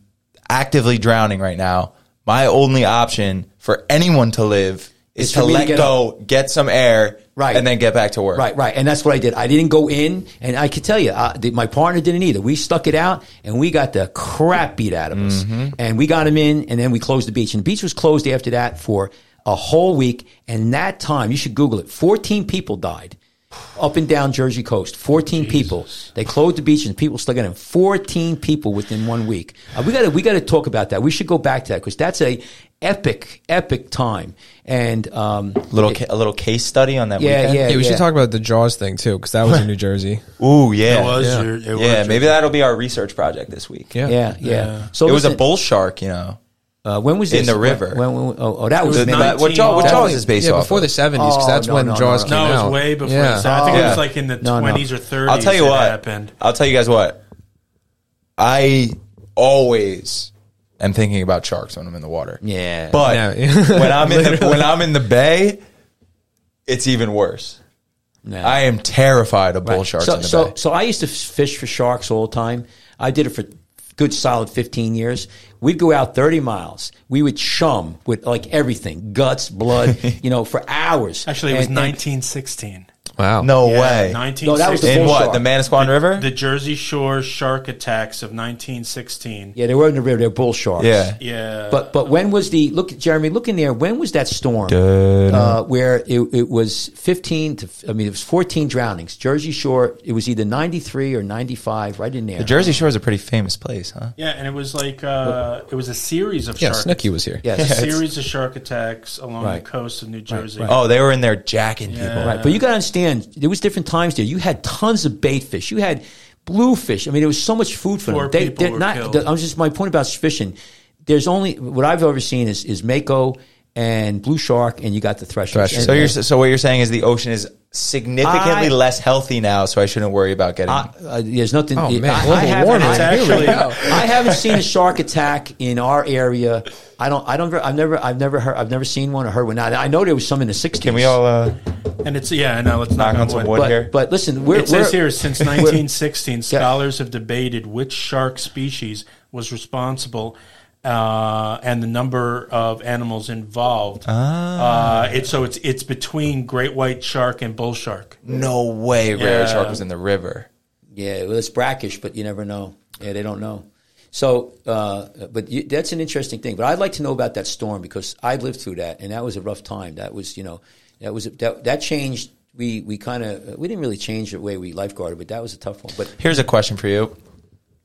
actively drowning right now. My only option for anyone to live is Is to to let get go, get some air, Right. and then get back to work. Right, right, and that's what I did. I didn't go in, and I could tell you, uh, the, my partner didn't either. We stuck it out, and we got the crap beat out of us, Mm-hmm. and we got him in, and then we closed the beach, and the beach was closed after that for a whole week. And that time, you should Google it. Fourteen people died up and down Jersey coast. Fourteen people. They closed the beach, and people still got in. Fourteen people within one week. Uh, we got to we got to talk about that. We should go back to that because that's a epic, epic time. And um, Little ca- a little case study on that. Yeah, weekend? yeah. Yeah, we should talk about the Jaws thing too, because that was in New Jersey. Ooh, yeah. It was Yeah. your, it was yeah, your- maybe that'll be our research project this week. Yeah. yeah, yeah. So it was a bull shark, you know. Uh, when was this In this? the river. When, when, oh, oh, that was, The- maybe- that- what 19 Jaws, what That Jaws was- is based yeah, off before of. the seventies, because Oh, that's no, when no, no, Jaws no. came No, it was way before. Yeah. that. I think Oh. it Yeah. was like in the No, no. twenties or thirties. I'll tell you what. happened. I'll tell you guys what. I always am thinking about sharks when I'm in the water. yeah, But Yeah. when I'm in the when I'm in the bay, it's even worse. No. I am terrified of bull sharks so, in the so, bay. so I used to fish for sharks all the time. I did it for good solid 15 years. We'd go out 30 miles. We would chum with like everything, guts, blood, you know, for hours. Actually, it was And- and- 1916. Wow. No Yeah, way. 1960. No, that was the In bull what? shark. The Manasquan River? the Jersey Shore shark attacks of 1916. Yeah, they were in the river. They're bull sharks. yeah. Yeah. But but when was the look, Jeremy? Look in there. When was that storm? Uh, where it, it was 15 to I mean it was 14 drownings. Jersey Shore. It was either 93 or 95, right in there. The Jersey Shore is a pretty famous place, huh? yeah, and it was like uh, it was a series of Yeah, shark Snooki was here. Yes. a series of shark attacks along Right. the coast of New Jersey. right. Oh, they were in there jacking people. Right, but you got to understand, there was different times there. You had tons of bait fish. You had bluefish. I mean, there was so much food for Four them. They, people were not. killed. I'm just my point about fishing. There's only what I've ever seen is is mako and blue shark, and you got the threshers. Threshers. And- So you're so what you're saying is the ocean is significantly I- less healthy now, so I shouldn't worry about getting. I- uh, there's nothing. Oh, man, I, global I haven't, warming. I, Here we go. I haven't seen a shark attack in our area. I don't. I don't. I've never. I've never heard. I've never seen one or heard one. Now, I know there was some in the '60s. Can we all uh, And it's yeah, no, let's knock knock on some wood But, here? but listen, we're, It says we're- here since 1916, scholars have debated which shark species was responsible uh, and the number of animals involved. Ah. Uh, it's so it's it's between great white shark and bull shark. no way, rare Yeah. shark was in the river. Yeah, well, it's brackish, but you never know. Yeah, they don't know. So, uh, but you, that's an interesting thing. But I'd like to know about that storm because I lived through that, and that was a rough time. That was, you know, that was that that changed. We we kind of we didn't really change the way we lifeguarded, but that was a tough one. But Here's a question for you.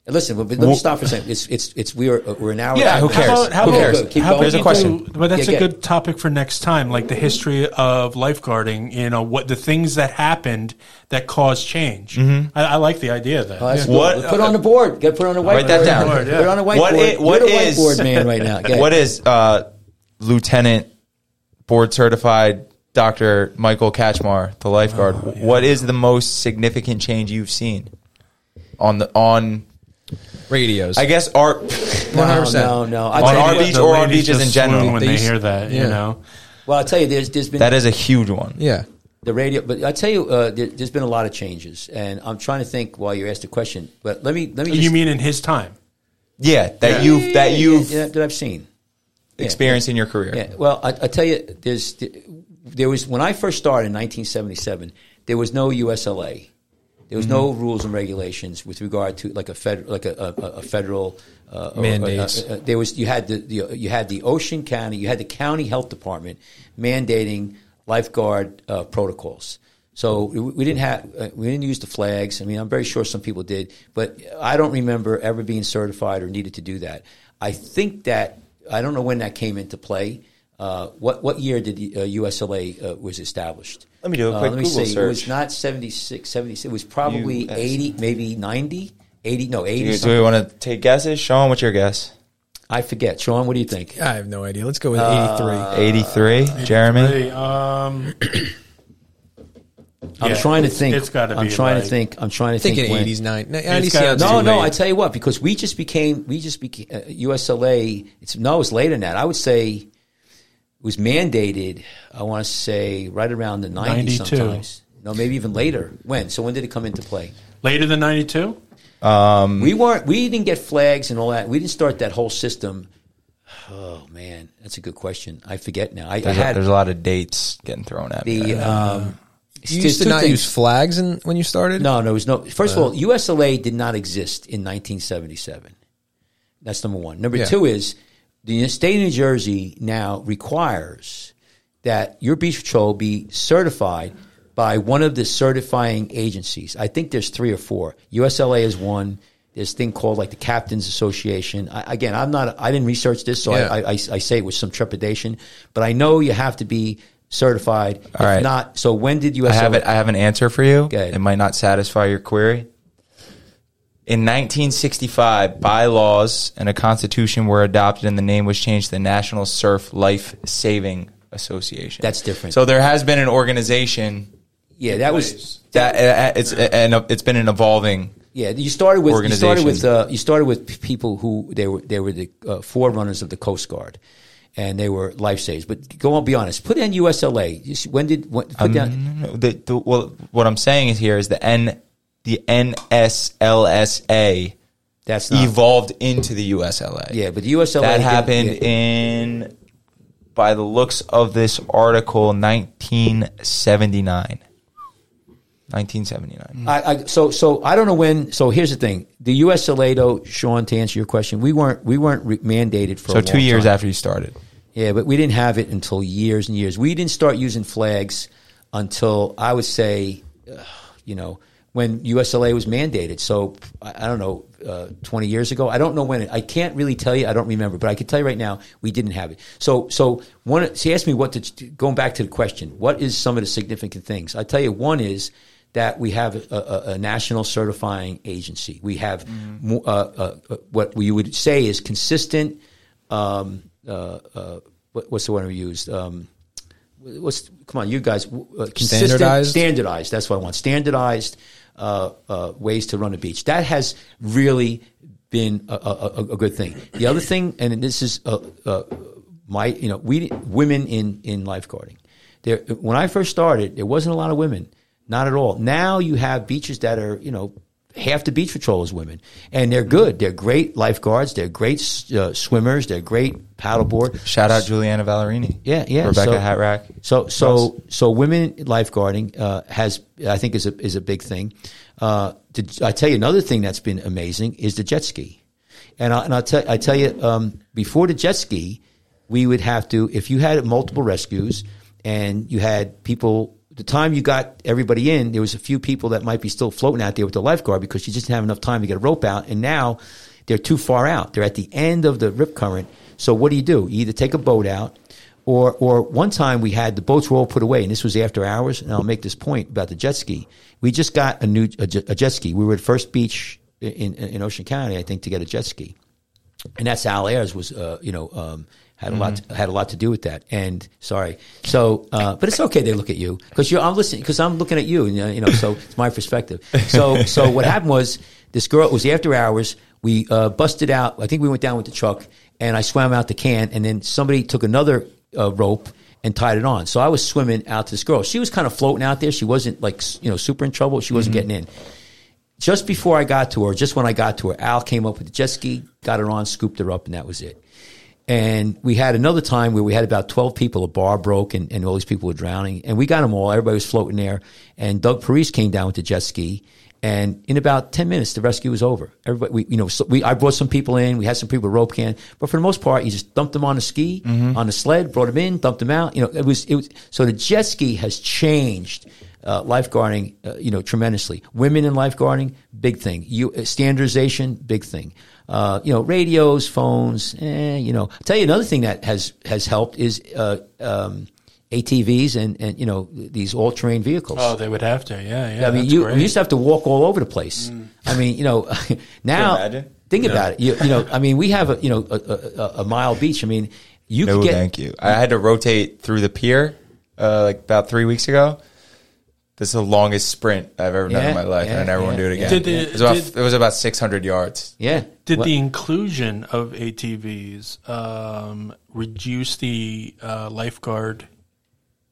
Listen, but, but let me stop for a second. It's it's it's we are we're an hour. Yeah, who cares? How about, how Who cares? Good, keep how going. about Here's a question. do- but that's Yeah, a yeah. good topic for next time, like the history of lifeguarding. You know, what the things that happened that caused change. Mm-hmm. I, I like the idea of that. Oh, that's good. What- Put on the board. Get put on the whiteboard. Write that down. Put it on the whiteboard. What i- what You're the is- whiteboard man right now? Go ahead. What is uh, Lieutenant Board Certified Dr. Michael Kachmar, the lifeguard? Oh, What is the most significant change you've seen on the on? Radios. I guess our No, 100%. no, no. I On our what, beach The or on beaches just in general. when They they, used- hear that. yeah. You know, Well, I'll tell you, there's there's been that is a huge one. yeah. the radio, but I tell you, uh, there, there's been a lot of changes, and I'm trying to think while you asked the question. But let me let me. Just, you mean in his time? Yeah, that Yeah. you've that you've yeah, that I've seen. Yeah, experienced in your career. Yeah. Well, I, I tell you, there's there was when I first started in 1977, there was no USLA. There was no rules and regulations with regard to like a fed, like a, a, a federal uh, or- Mandates. uh, uh, there was you had the, the you had the Ocean County, you had the county health department mandating lifeguard uh, protocols. So we we didn't have uh, we didn't use the flags. I mean, I'm very sure some people did, but I don't remember ever being certified or needed to do that. I think that I don't know when that came into play. Uh, what what year did uh, USLA uh, was established? Let me do a Uh, quick let me Google see. It was not 76, 76. It was probably US. 80, maybe 90, 80, no, 80. Do, do we want to take guesses? Sean, what's your guess? I forget. Sean, what do you think? I have no idea. Let's go with Uh, 83. 83, Jeremy? Um, I'm yeah, trying to think. It's got to be. I'm trying like- to think. I'm trying to thinking think. when. 80s, 90s. It's 90s gotta sounds be- No, no. late. I tell you what, because we just became, we just became uh, USLA. It's no, it's later than that. I would say it was mandated. I want to say right around the 90s 92. sometimes. No, maybe even later. When? So when did it come into play? later than '92. We weren't. We didn't get flags and all that. We didn't start that whole system. Oh man, that's a good question. I forget now. I, I There's, a, had there's a lot of dates getting thrown at me. Um, You there's used to not things. use flags in, when you started? No, no, there was no. First of all, USLA did not exist in 1977. That's number one. Number Yeah. two is the state of New Jersey now requires that your beach patrol be certified by one of the certifying agencies. I think there's three or four. USLA is one. There's a thing called like the Captains Association. I, again, I'm not. I didn't research this, so Yeah. I, I, I say it with some trepidation. But I know you have to be certified. All if right. not, so when did USLA? I have it. I have an answer for you. Okay. It might not satisfy your query. In 1965, bylaws and a constitution were adopted, and the name was changed to the National Surf Life Saving Association. That's different. So there has been an organization yeah, that was that uh, it's and it's been an evolving. Yeah, you started with you started with uh, you started with people who they were they were the uh, forerunners of the Coast Guard, and they were lifesavers. But go on, be honest. Put in USLA. When did when, put down? The, the, well, what I'm saying is here is the N the NSLSA That's not. evolved into the USLA. Yeah, but the USLA that happened yeah. in by the looks of this article 1979 1979. I, I, so so I don't know when. So here's the thing: the USLA, though, Sean, to answer your question, we weren't we weren't re- mandated for So two years time. after you started. Yeah, but we didn't have it until years and years. We didn't start using flags until I would say, uh, you know, when USLA was mandated. So I, don't know, uh, twenty years ago. I don't know when. It, I can't really tell you. I don't remember, but I can tell you right now we didn't have it. So so one. She asked me what to going back to the question. What is some of the significant things? I tell you, one is that we have a, a, a national certifying agency. We have mo- uh, uh, uh, what we would say is consistent. Um, uh, uh, what, what's the word we used? Um, what's come on, you guys? Uh, consistent, Standardized? standardized. That's what I want. Standardized uh, uh, ways to run a beach. That has really been a, a, a, good thing. The other thing, and this is uh, uh, my, you know, we women in in lifeguarding. There, when I first started, there wasn't a lot of women, not at all. Now you have beaches that are, you know. Half the beach patrol is women, and they're good. They're great lifeguards. They're great uh, swimmers. They're great paddleboard. Shout out Juliana Valerini. Yeah, yeah. Rebecca so, Hatrack. So, so, so women lifeguarding uh, has, I think, is a is a big thing. Uh, to, I tell you another thing that's been amazing is the jet ski, and I, and I tell I tell you um, before the jet ski, we would have to if you had multiple rescues and you had people. The time you got everybody in, there was a few people that might be still floating out there with the lifeguard because you just didn't have enough time to get a rope out, and now they're too far out. They're at the end of the rip current. So what do you do? You either take a boat out, or or one time we had the boats were all put away, and this was after hours. And I'll make this point about the jet ski. We just got a new a, jet- a jet ski. We were at First Beach in in Ocean County, I think, to get a jet ski, and that's Al Ayers was uh, you know um, had a lot Mm-hmm. had a lot to do with that. And sorry, so uh, but it's okay. They look at you because you're I'm listening because I'm looking at you, and you know, so it's my perspective. So so what happened was this girl it was after hours. We uh, busted out. I think we went down with the truck, and I swam out the can, and then somebody took another uh, rope and tied it on. So I was swimming out to this girl. She was kind of floating out there. She wasn't like you know super in trouble. She wasn't getting in. Just before I got to her, just when I got to her, Al came up with the jet ski, got her on, scooped her up, and that was it. And we had another time where we had about 12 people, a bar broke and, and all these people were drowning. And we got them all. Everybody was floating there. And Doug Parise came down with the jet ski. And in about 10 minutes, the rescue was over. Everybody, we, you know, so we, I brought some people in. We had some people with rope can. But for the most part, you just dumped them on the ski, on the sled, brought them in, dumped them out. You know, it was, it was, so the jet ski has changed uh, lifeguarding, uh, you know, tremendously. Women in lifeguarding, big thing. You, uh, standardization, big thing. Uh, you know, radios, phones, eh, you know. I'll tell you another thing that has, has helped is, uh, um, ATVs and, and, you know, these all terrain vehicles. Oh, they would have to. Yeah, yeah. I mean, you, you used to have to walk all over the place. I mean, you know, now imagine? think about it. You, you know, I mean, we have a you know a, a, a mile beach. I mean, you No, could get thank you. I had to rotate through the pier uh, like about three weeks ago. This is the longest sprint I've ever done Yeah, in my life, yeah, and I never want to yeah, do it again. Did the- it, was about, did- it was about 600 yards. yeah. Did What- the inclusion of ATVs um, reduce the uh, lifeguard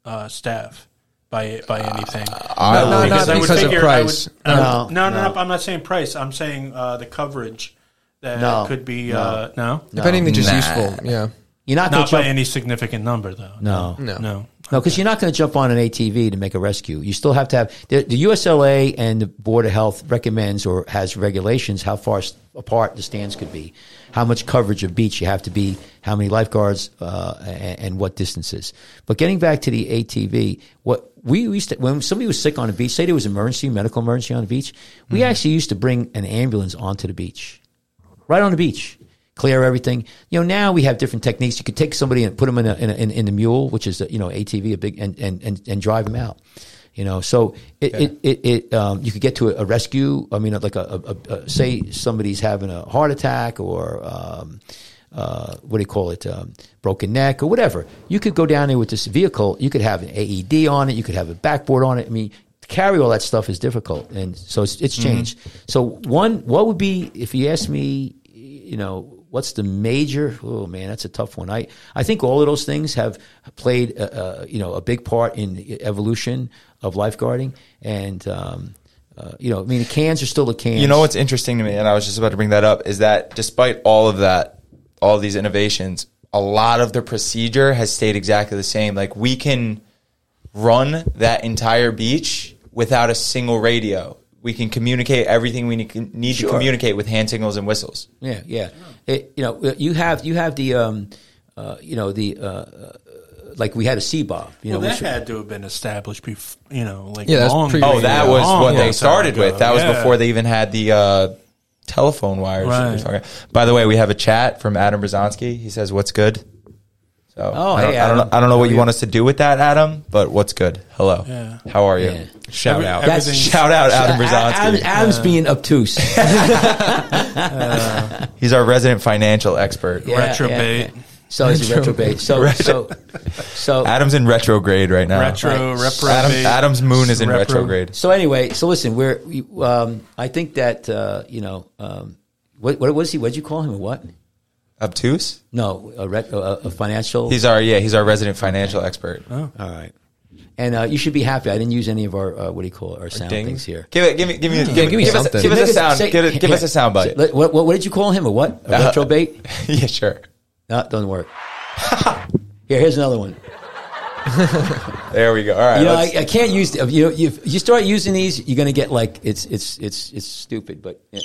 uh, staff by by anything? I- No, not I would because of figure I price. would- uh, No, no, no, no. no, I'm not saying price. I'm saying uh, the coverage that No, could be. no. Uh, no, If anything, just Nah. useful. Yeah. you're not going not to by jump. any significant number, though. No. No. no. No, because you're not going to jump on an ATV to make a rescue. You still have to have the, the USLA and the Board of Health recommends or has regulations how far apart the stands could be, how much coverage of beach you have to be, how many lifeguards, uh, and, and what distances. But getting back to the ATV, what we used to when somebody was sick on a beach, say there was an emergency, medical emergency on the beach, we actually used to bring an ambulance onto the beach, right on the beach clear everything. You know, now we have different techniques. You could take somebody and put them in a, in, a, in, in the mule, which is a, you know ATV, a big, and and and, and drive them out. You know, so it it, it, it um, you could get to a, a rescue. I mean, like a, say somebody's having a heart attack or. Um, uh, what do you call it? Um, broken neck or whatever. You could go down there with this vehicle. You could have an AED on it. You could have a backboard on it. I mean, to carry all that stuff is difficult, and so it's, it's changed. So one, what would be if you ask me, you know, what's the major? Oh man, that's a tough one. I I think all of those things have played, uh, uh, you know, a big part in the evolution of lifeguarding, and um, uh, you know, I mean, the cans are still the cans. You know what's interesting to me, and I was just about to bring that up, is that despite all of that, all these innovations, a lot of the procedure has stayed exactly the same. Like we can run that entire beach without a single radio. We can communicate everything we need, need Sure. to communicate with hand signals and whistles. Yeah, yeah. It, you know, you have you have the um, uh, you know the uh, uh, like we had a CBOB. You Well, know, that which- had to have been established before, you know, like Yeah, that's long. pre- Oh, that Yeah, was long, what long they started ago. with. That was before they even had the uh, telephone wires. Right. By the way, we have a chat from Adam Brzezinski. He says, "What's good?" So, Oh, I don't, hey, I don't, know, I don't know what you you? want us to do with that, Adam. But what's good? Hello. Yeah. How are you? Yeah. Shout Every- out. That's- Shout out Adam Adam- Brzezinski. Adam's being obtuse. He's our resident financial expert. Yeah, Retrobate. yeah, yeah. So he's a retrobate. So so so Adam's in retrograde right now. Retro, Right. reprobate. Adam, Adam's moon is in repro- retrograde. so anyway. So listen, we're we, um, I think that uh, you know um, what what was he? What did you call him? A what? Obtuse? No, a, ret, a, a financial. He's our yeah. He's our resident financial expert. Oh, All right. And uh, you should be happy. I didn't use any of our uh, what do you call it? Our sound Ding. things here. Give it. Give me. Give me. Give, give me give us, give us a sound. say- give, it, give us a sound bite. What, what, what did you call him? A what? A Uh, retrobate? yeah, sure. No, it doesn't work. Here, here's another one. There we go. All right. You know, I, I can't use. You know, if you start using these, you're going to get like it's it's it's it's stupid, but yeah.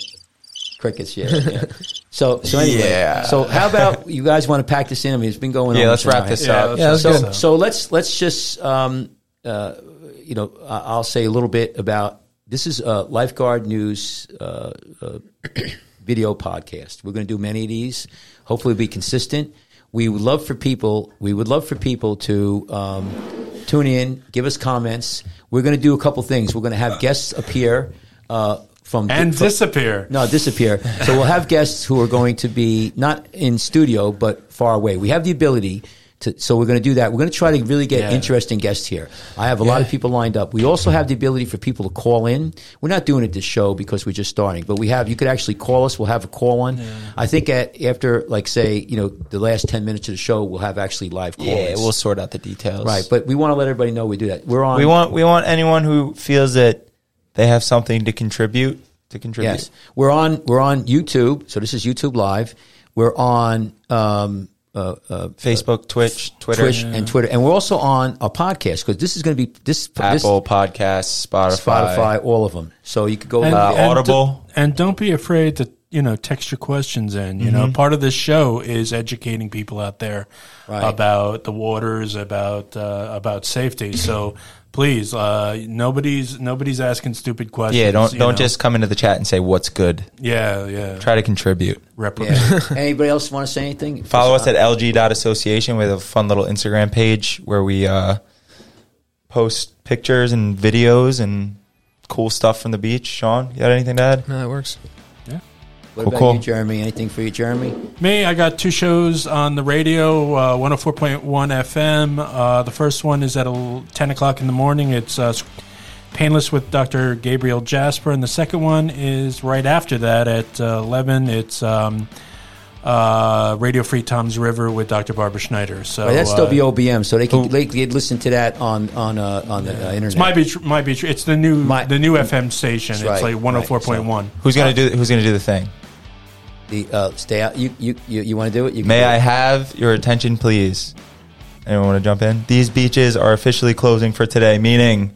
Crickets. Yeah, yeah. So so anyway, Yeah. so how about you guys want to pack this in? I mean, it's been going on. yeah, let's wrap hour. this up. Yeah, that's so, so let's let's just um, uh, you know I- I'll say a little bit about this is a lifeguard news uh, uh, video podcast. We're going to do many of these. Hopefully, be consistent. We would love for people. We would love for people to um, tune in, give us comments. We're going to do a couple things. We're going to have guests appear. Uh, from and from- disappear. no, disappear. So we'll have guests who are going to be not in studio but far away. We have the ability to. So we're going to do that. We're going to try to really get Yeah. interesting guests here. I have a lot of people lined up. We also have the ability for people to call in. We're not doing it this show because we're just starting, but we have. You could actually call us. We'll have a call on. I think at after like say you know the last ten minutes of the show, we'll have actually live calls. Yeah, we'll sort out the details. right. But we want to let everybody know we do that. We're on. we want we want anyone who feels that they have something to contribute to contribute. Yes, we're on. We're on YouTube. So this is YouTube Live. We're on um, uh, uh, Facebook, Twitch, Twitter, Twitch and Twitter, and we're also on a podcast because this is going to be this Apple this, Podcasts, Spotify. Spotify, all of them. So you could go. And, Uh, and Audible. d- and don't be afraid to you know text your questions in. You know, part of this show is educating people out there Right. about the waters, about uh, about safety. So please, uh, nobody's nobody's asking stupid questions. Yeah, don't don't know. just come into the chat and say what's good. yeah yeah. Try to contribute. Yeah. Anybody else want to say anything? Follow us at lg.association. We have a fun little Instagram page where we uh, post pictures and videos and cool stuff from the beach. Sean, you got anything to add? No, that works. What Cool, about cool. you, Jeremy? Anything for you, Jeremy? Me, I got two shows on the radio, uh, 104.1 FM. Uh, the first one is at 10 o'clock in the morning. It's uh, Painless with Dr. Gabriel Jasper. And the second one is right after that at uh, 11. It's um, uh, Radio Free Toms River with Dr. Barbara Schneider. So Right, that's uh, WOBM, so they can they can listen to that on on uh, on the uh, internet. It might be tr- might be true. It's the new My- the new FM station. It's right, like 104.1. Who's gonna do Who's gonna do the thing? The uh, stay out. You you you, you want to do it? You can May do I it. have your attention, please? Anyone want to jump in? These beaches are officially closing for today, meaning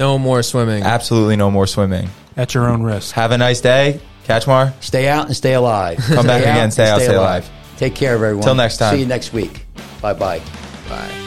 No more swimming. absolutely no more swimming. At your own risk. Have a nice day. Kachmar. Stay out and stay alive. Come back again, stay out, stay alive. Take care of everyone. Till next time. See you next week. Bye bye. Bye.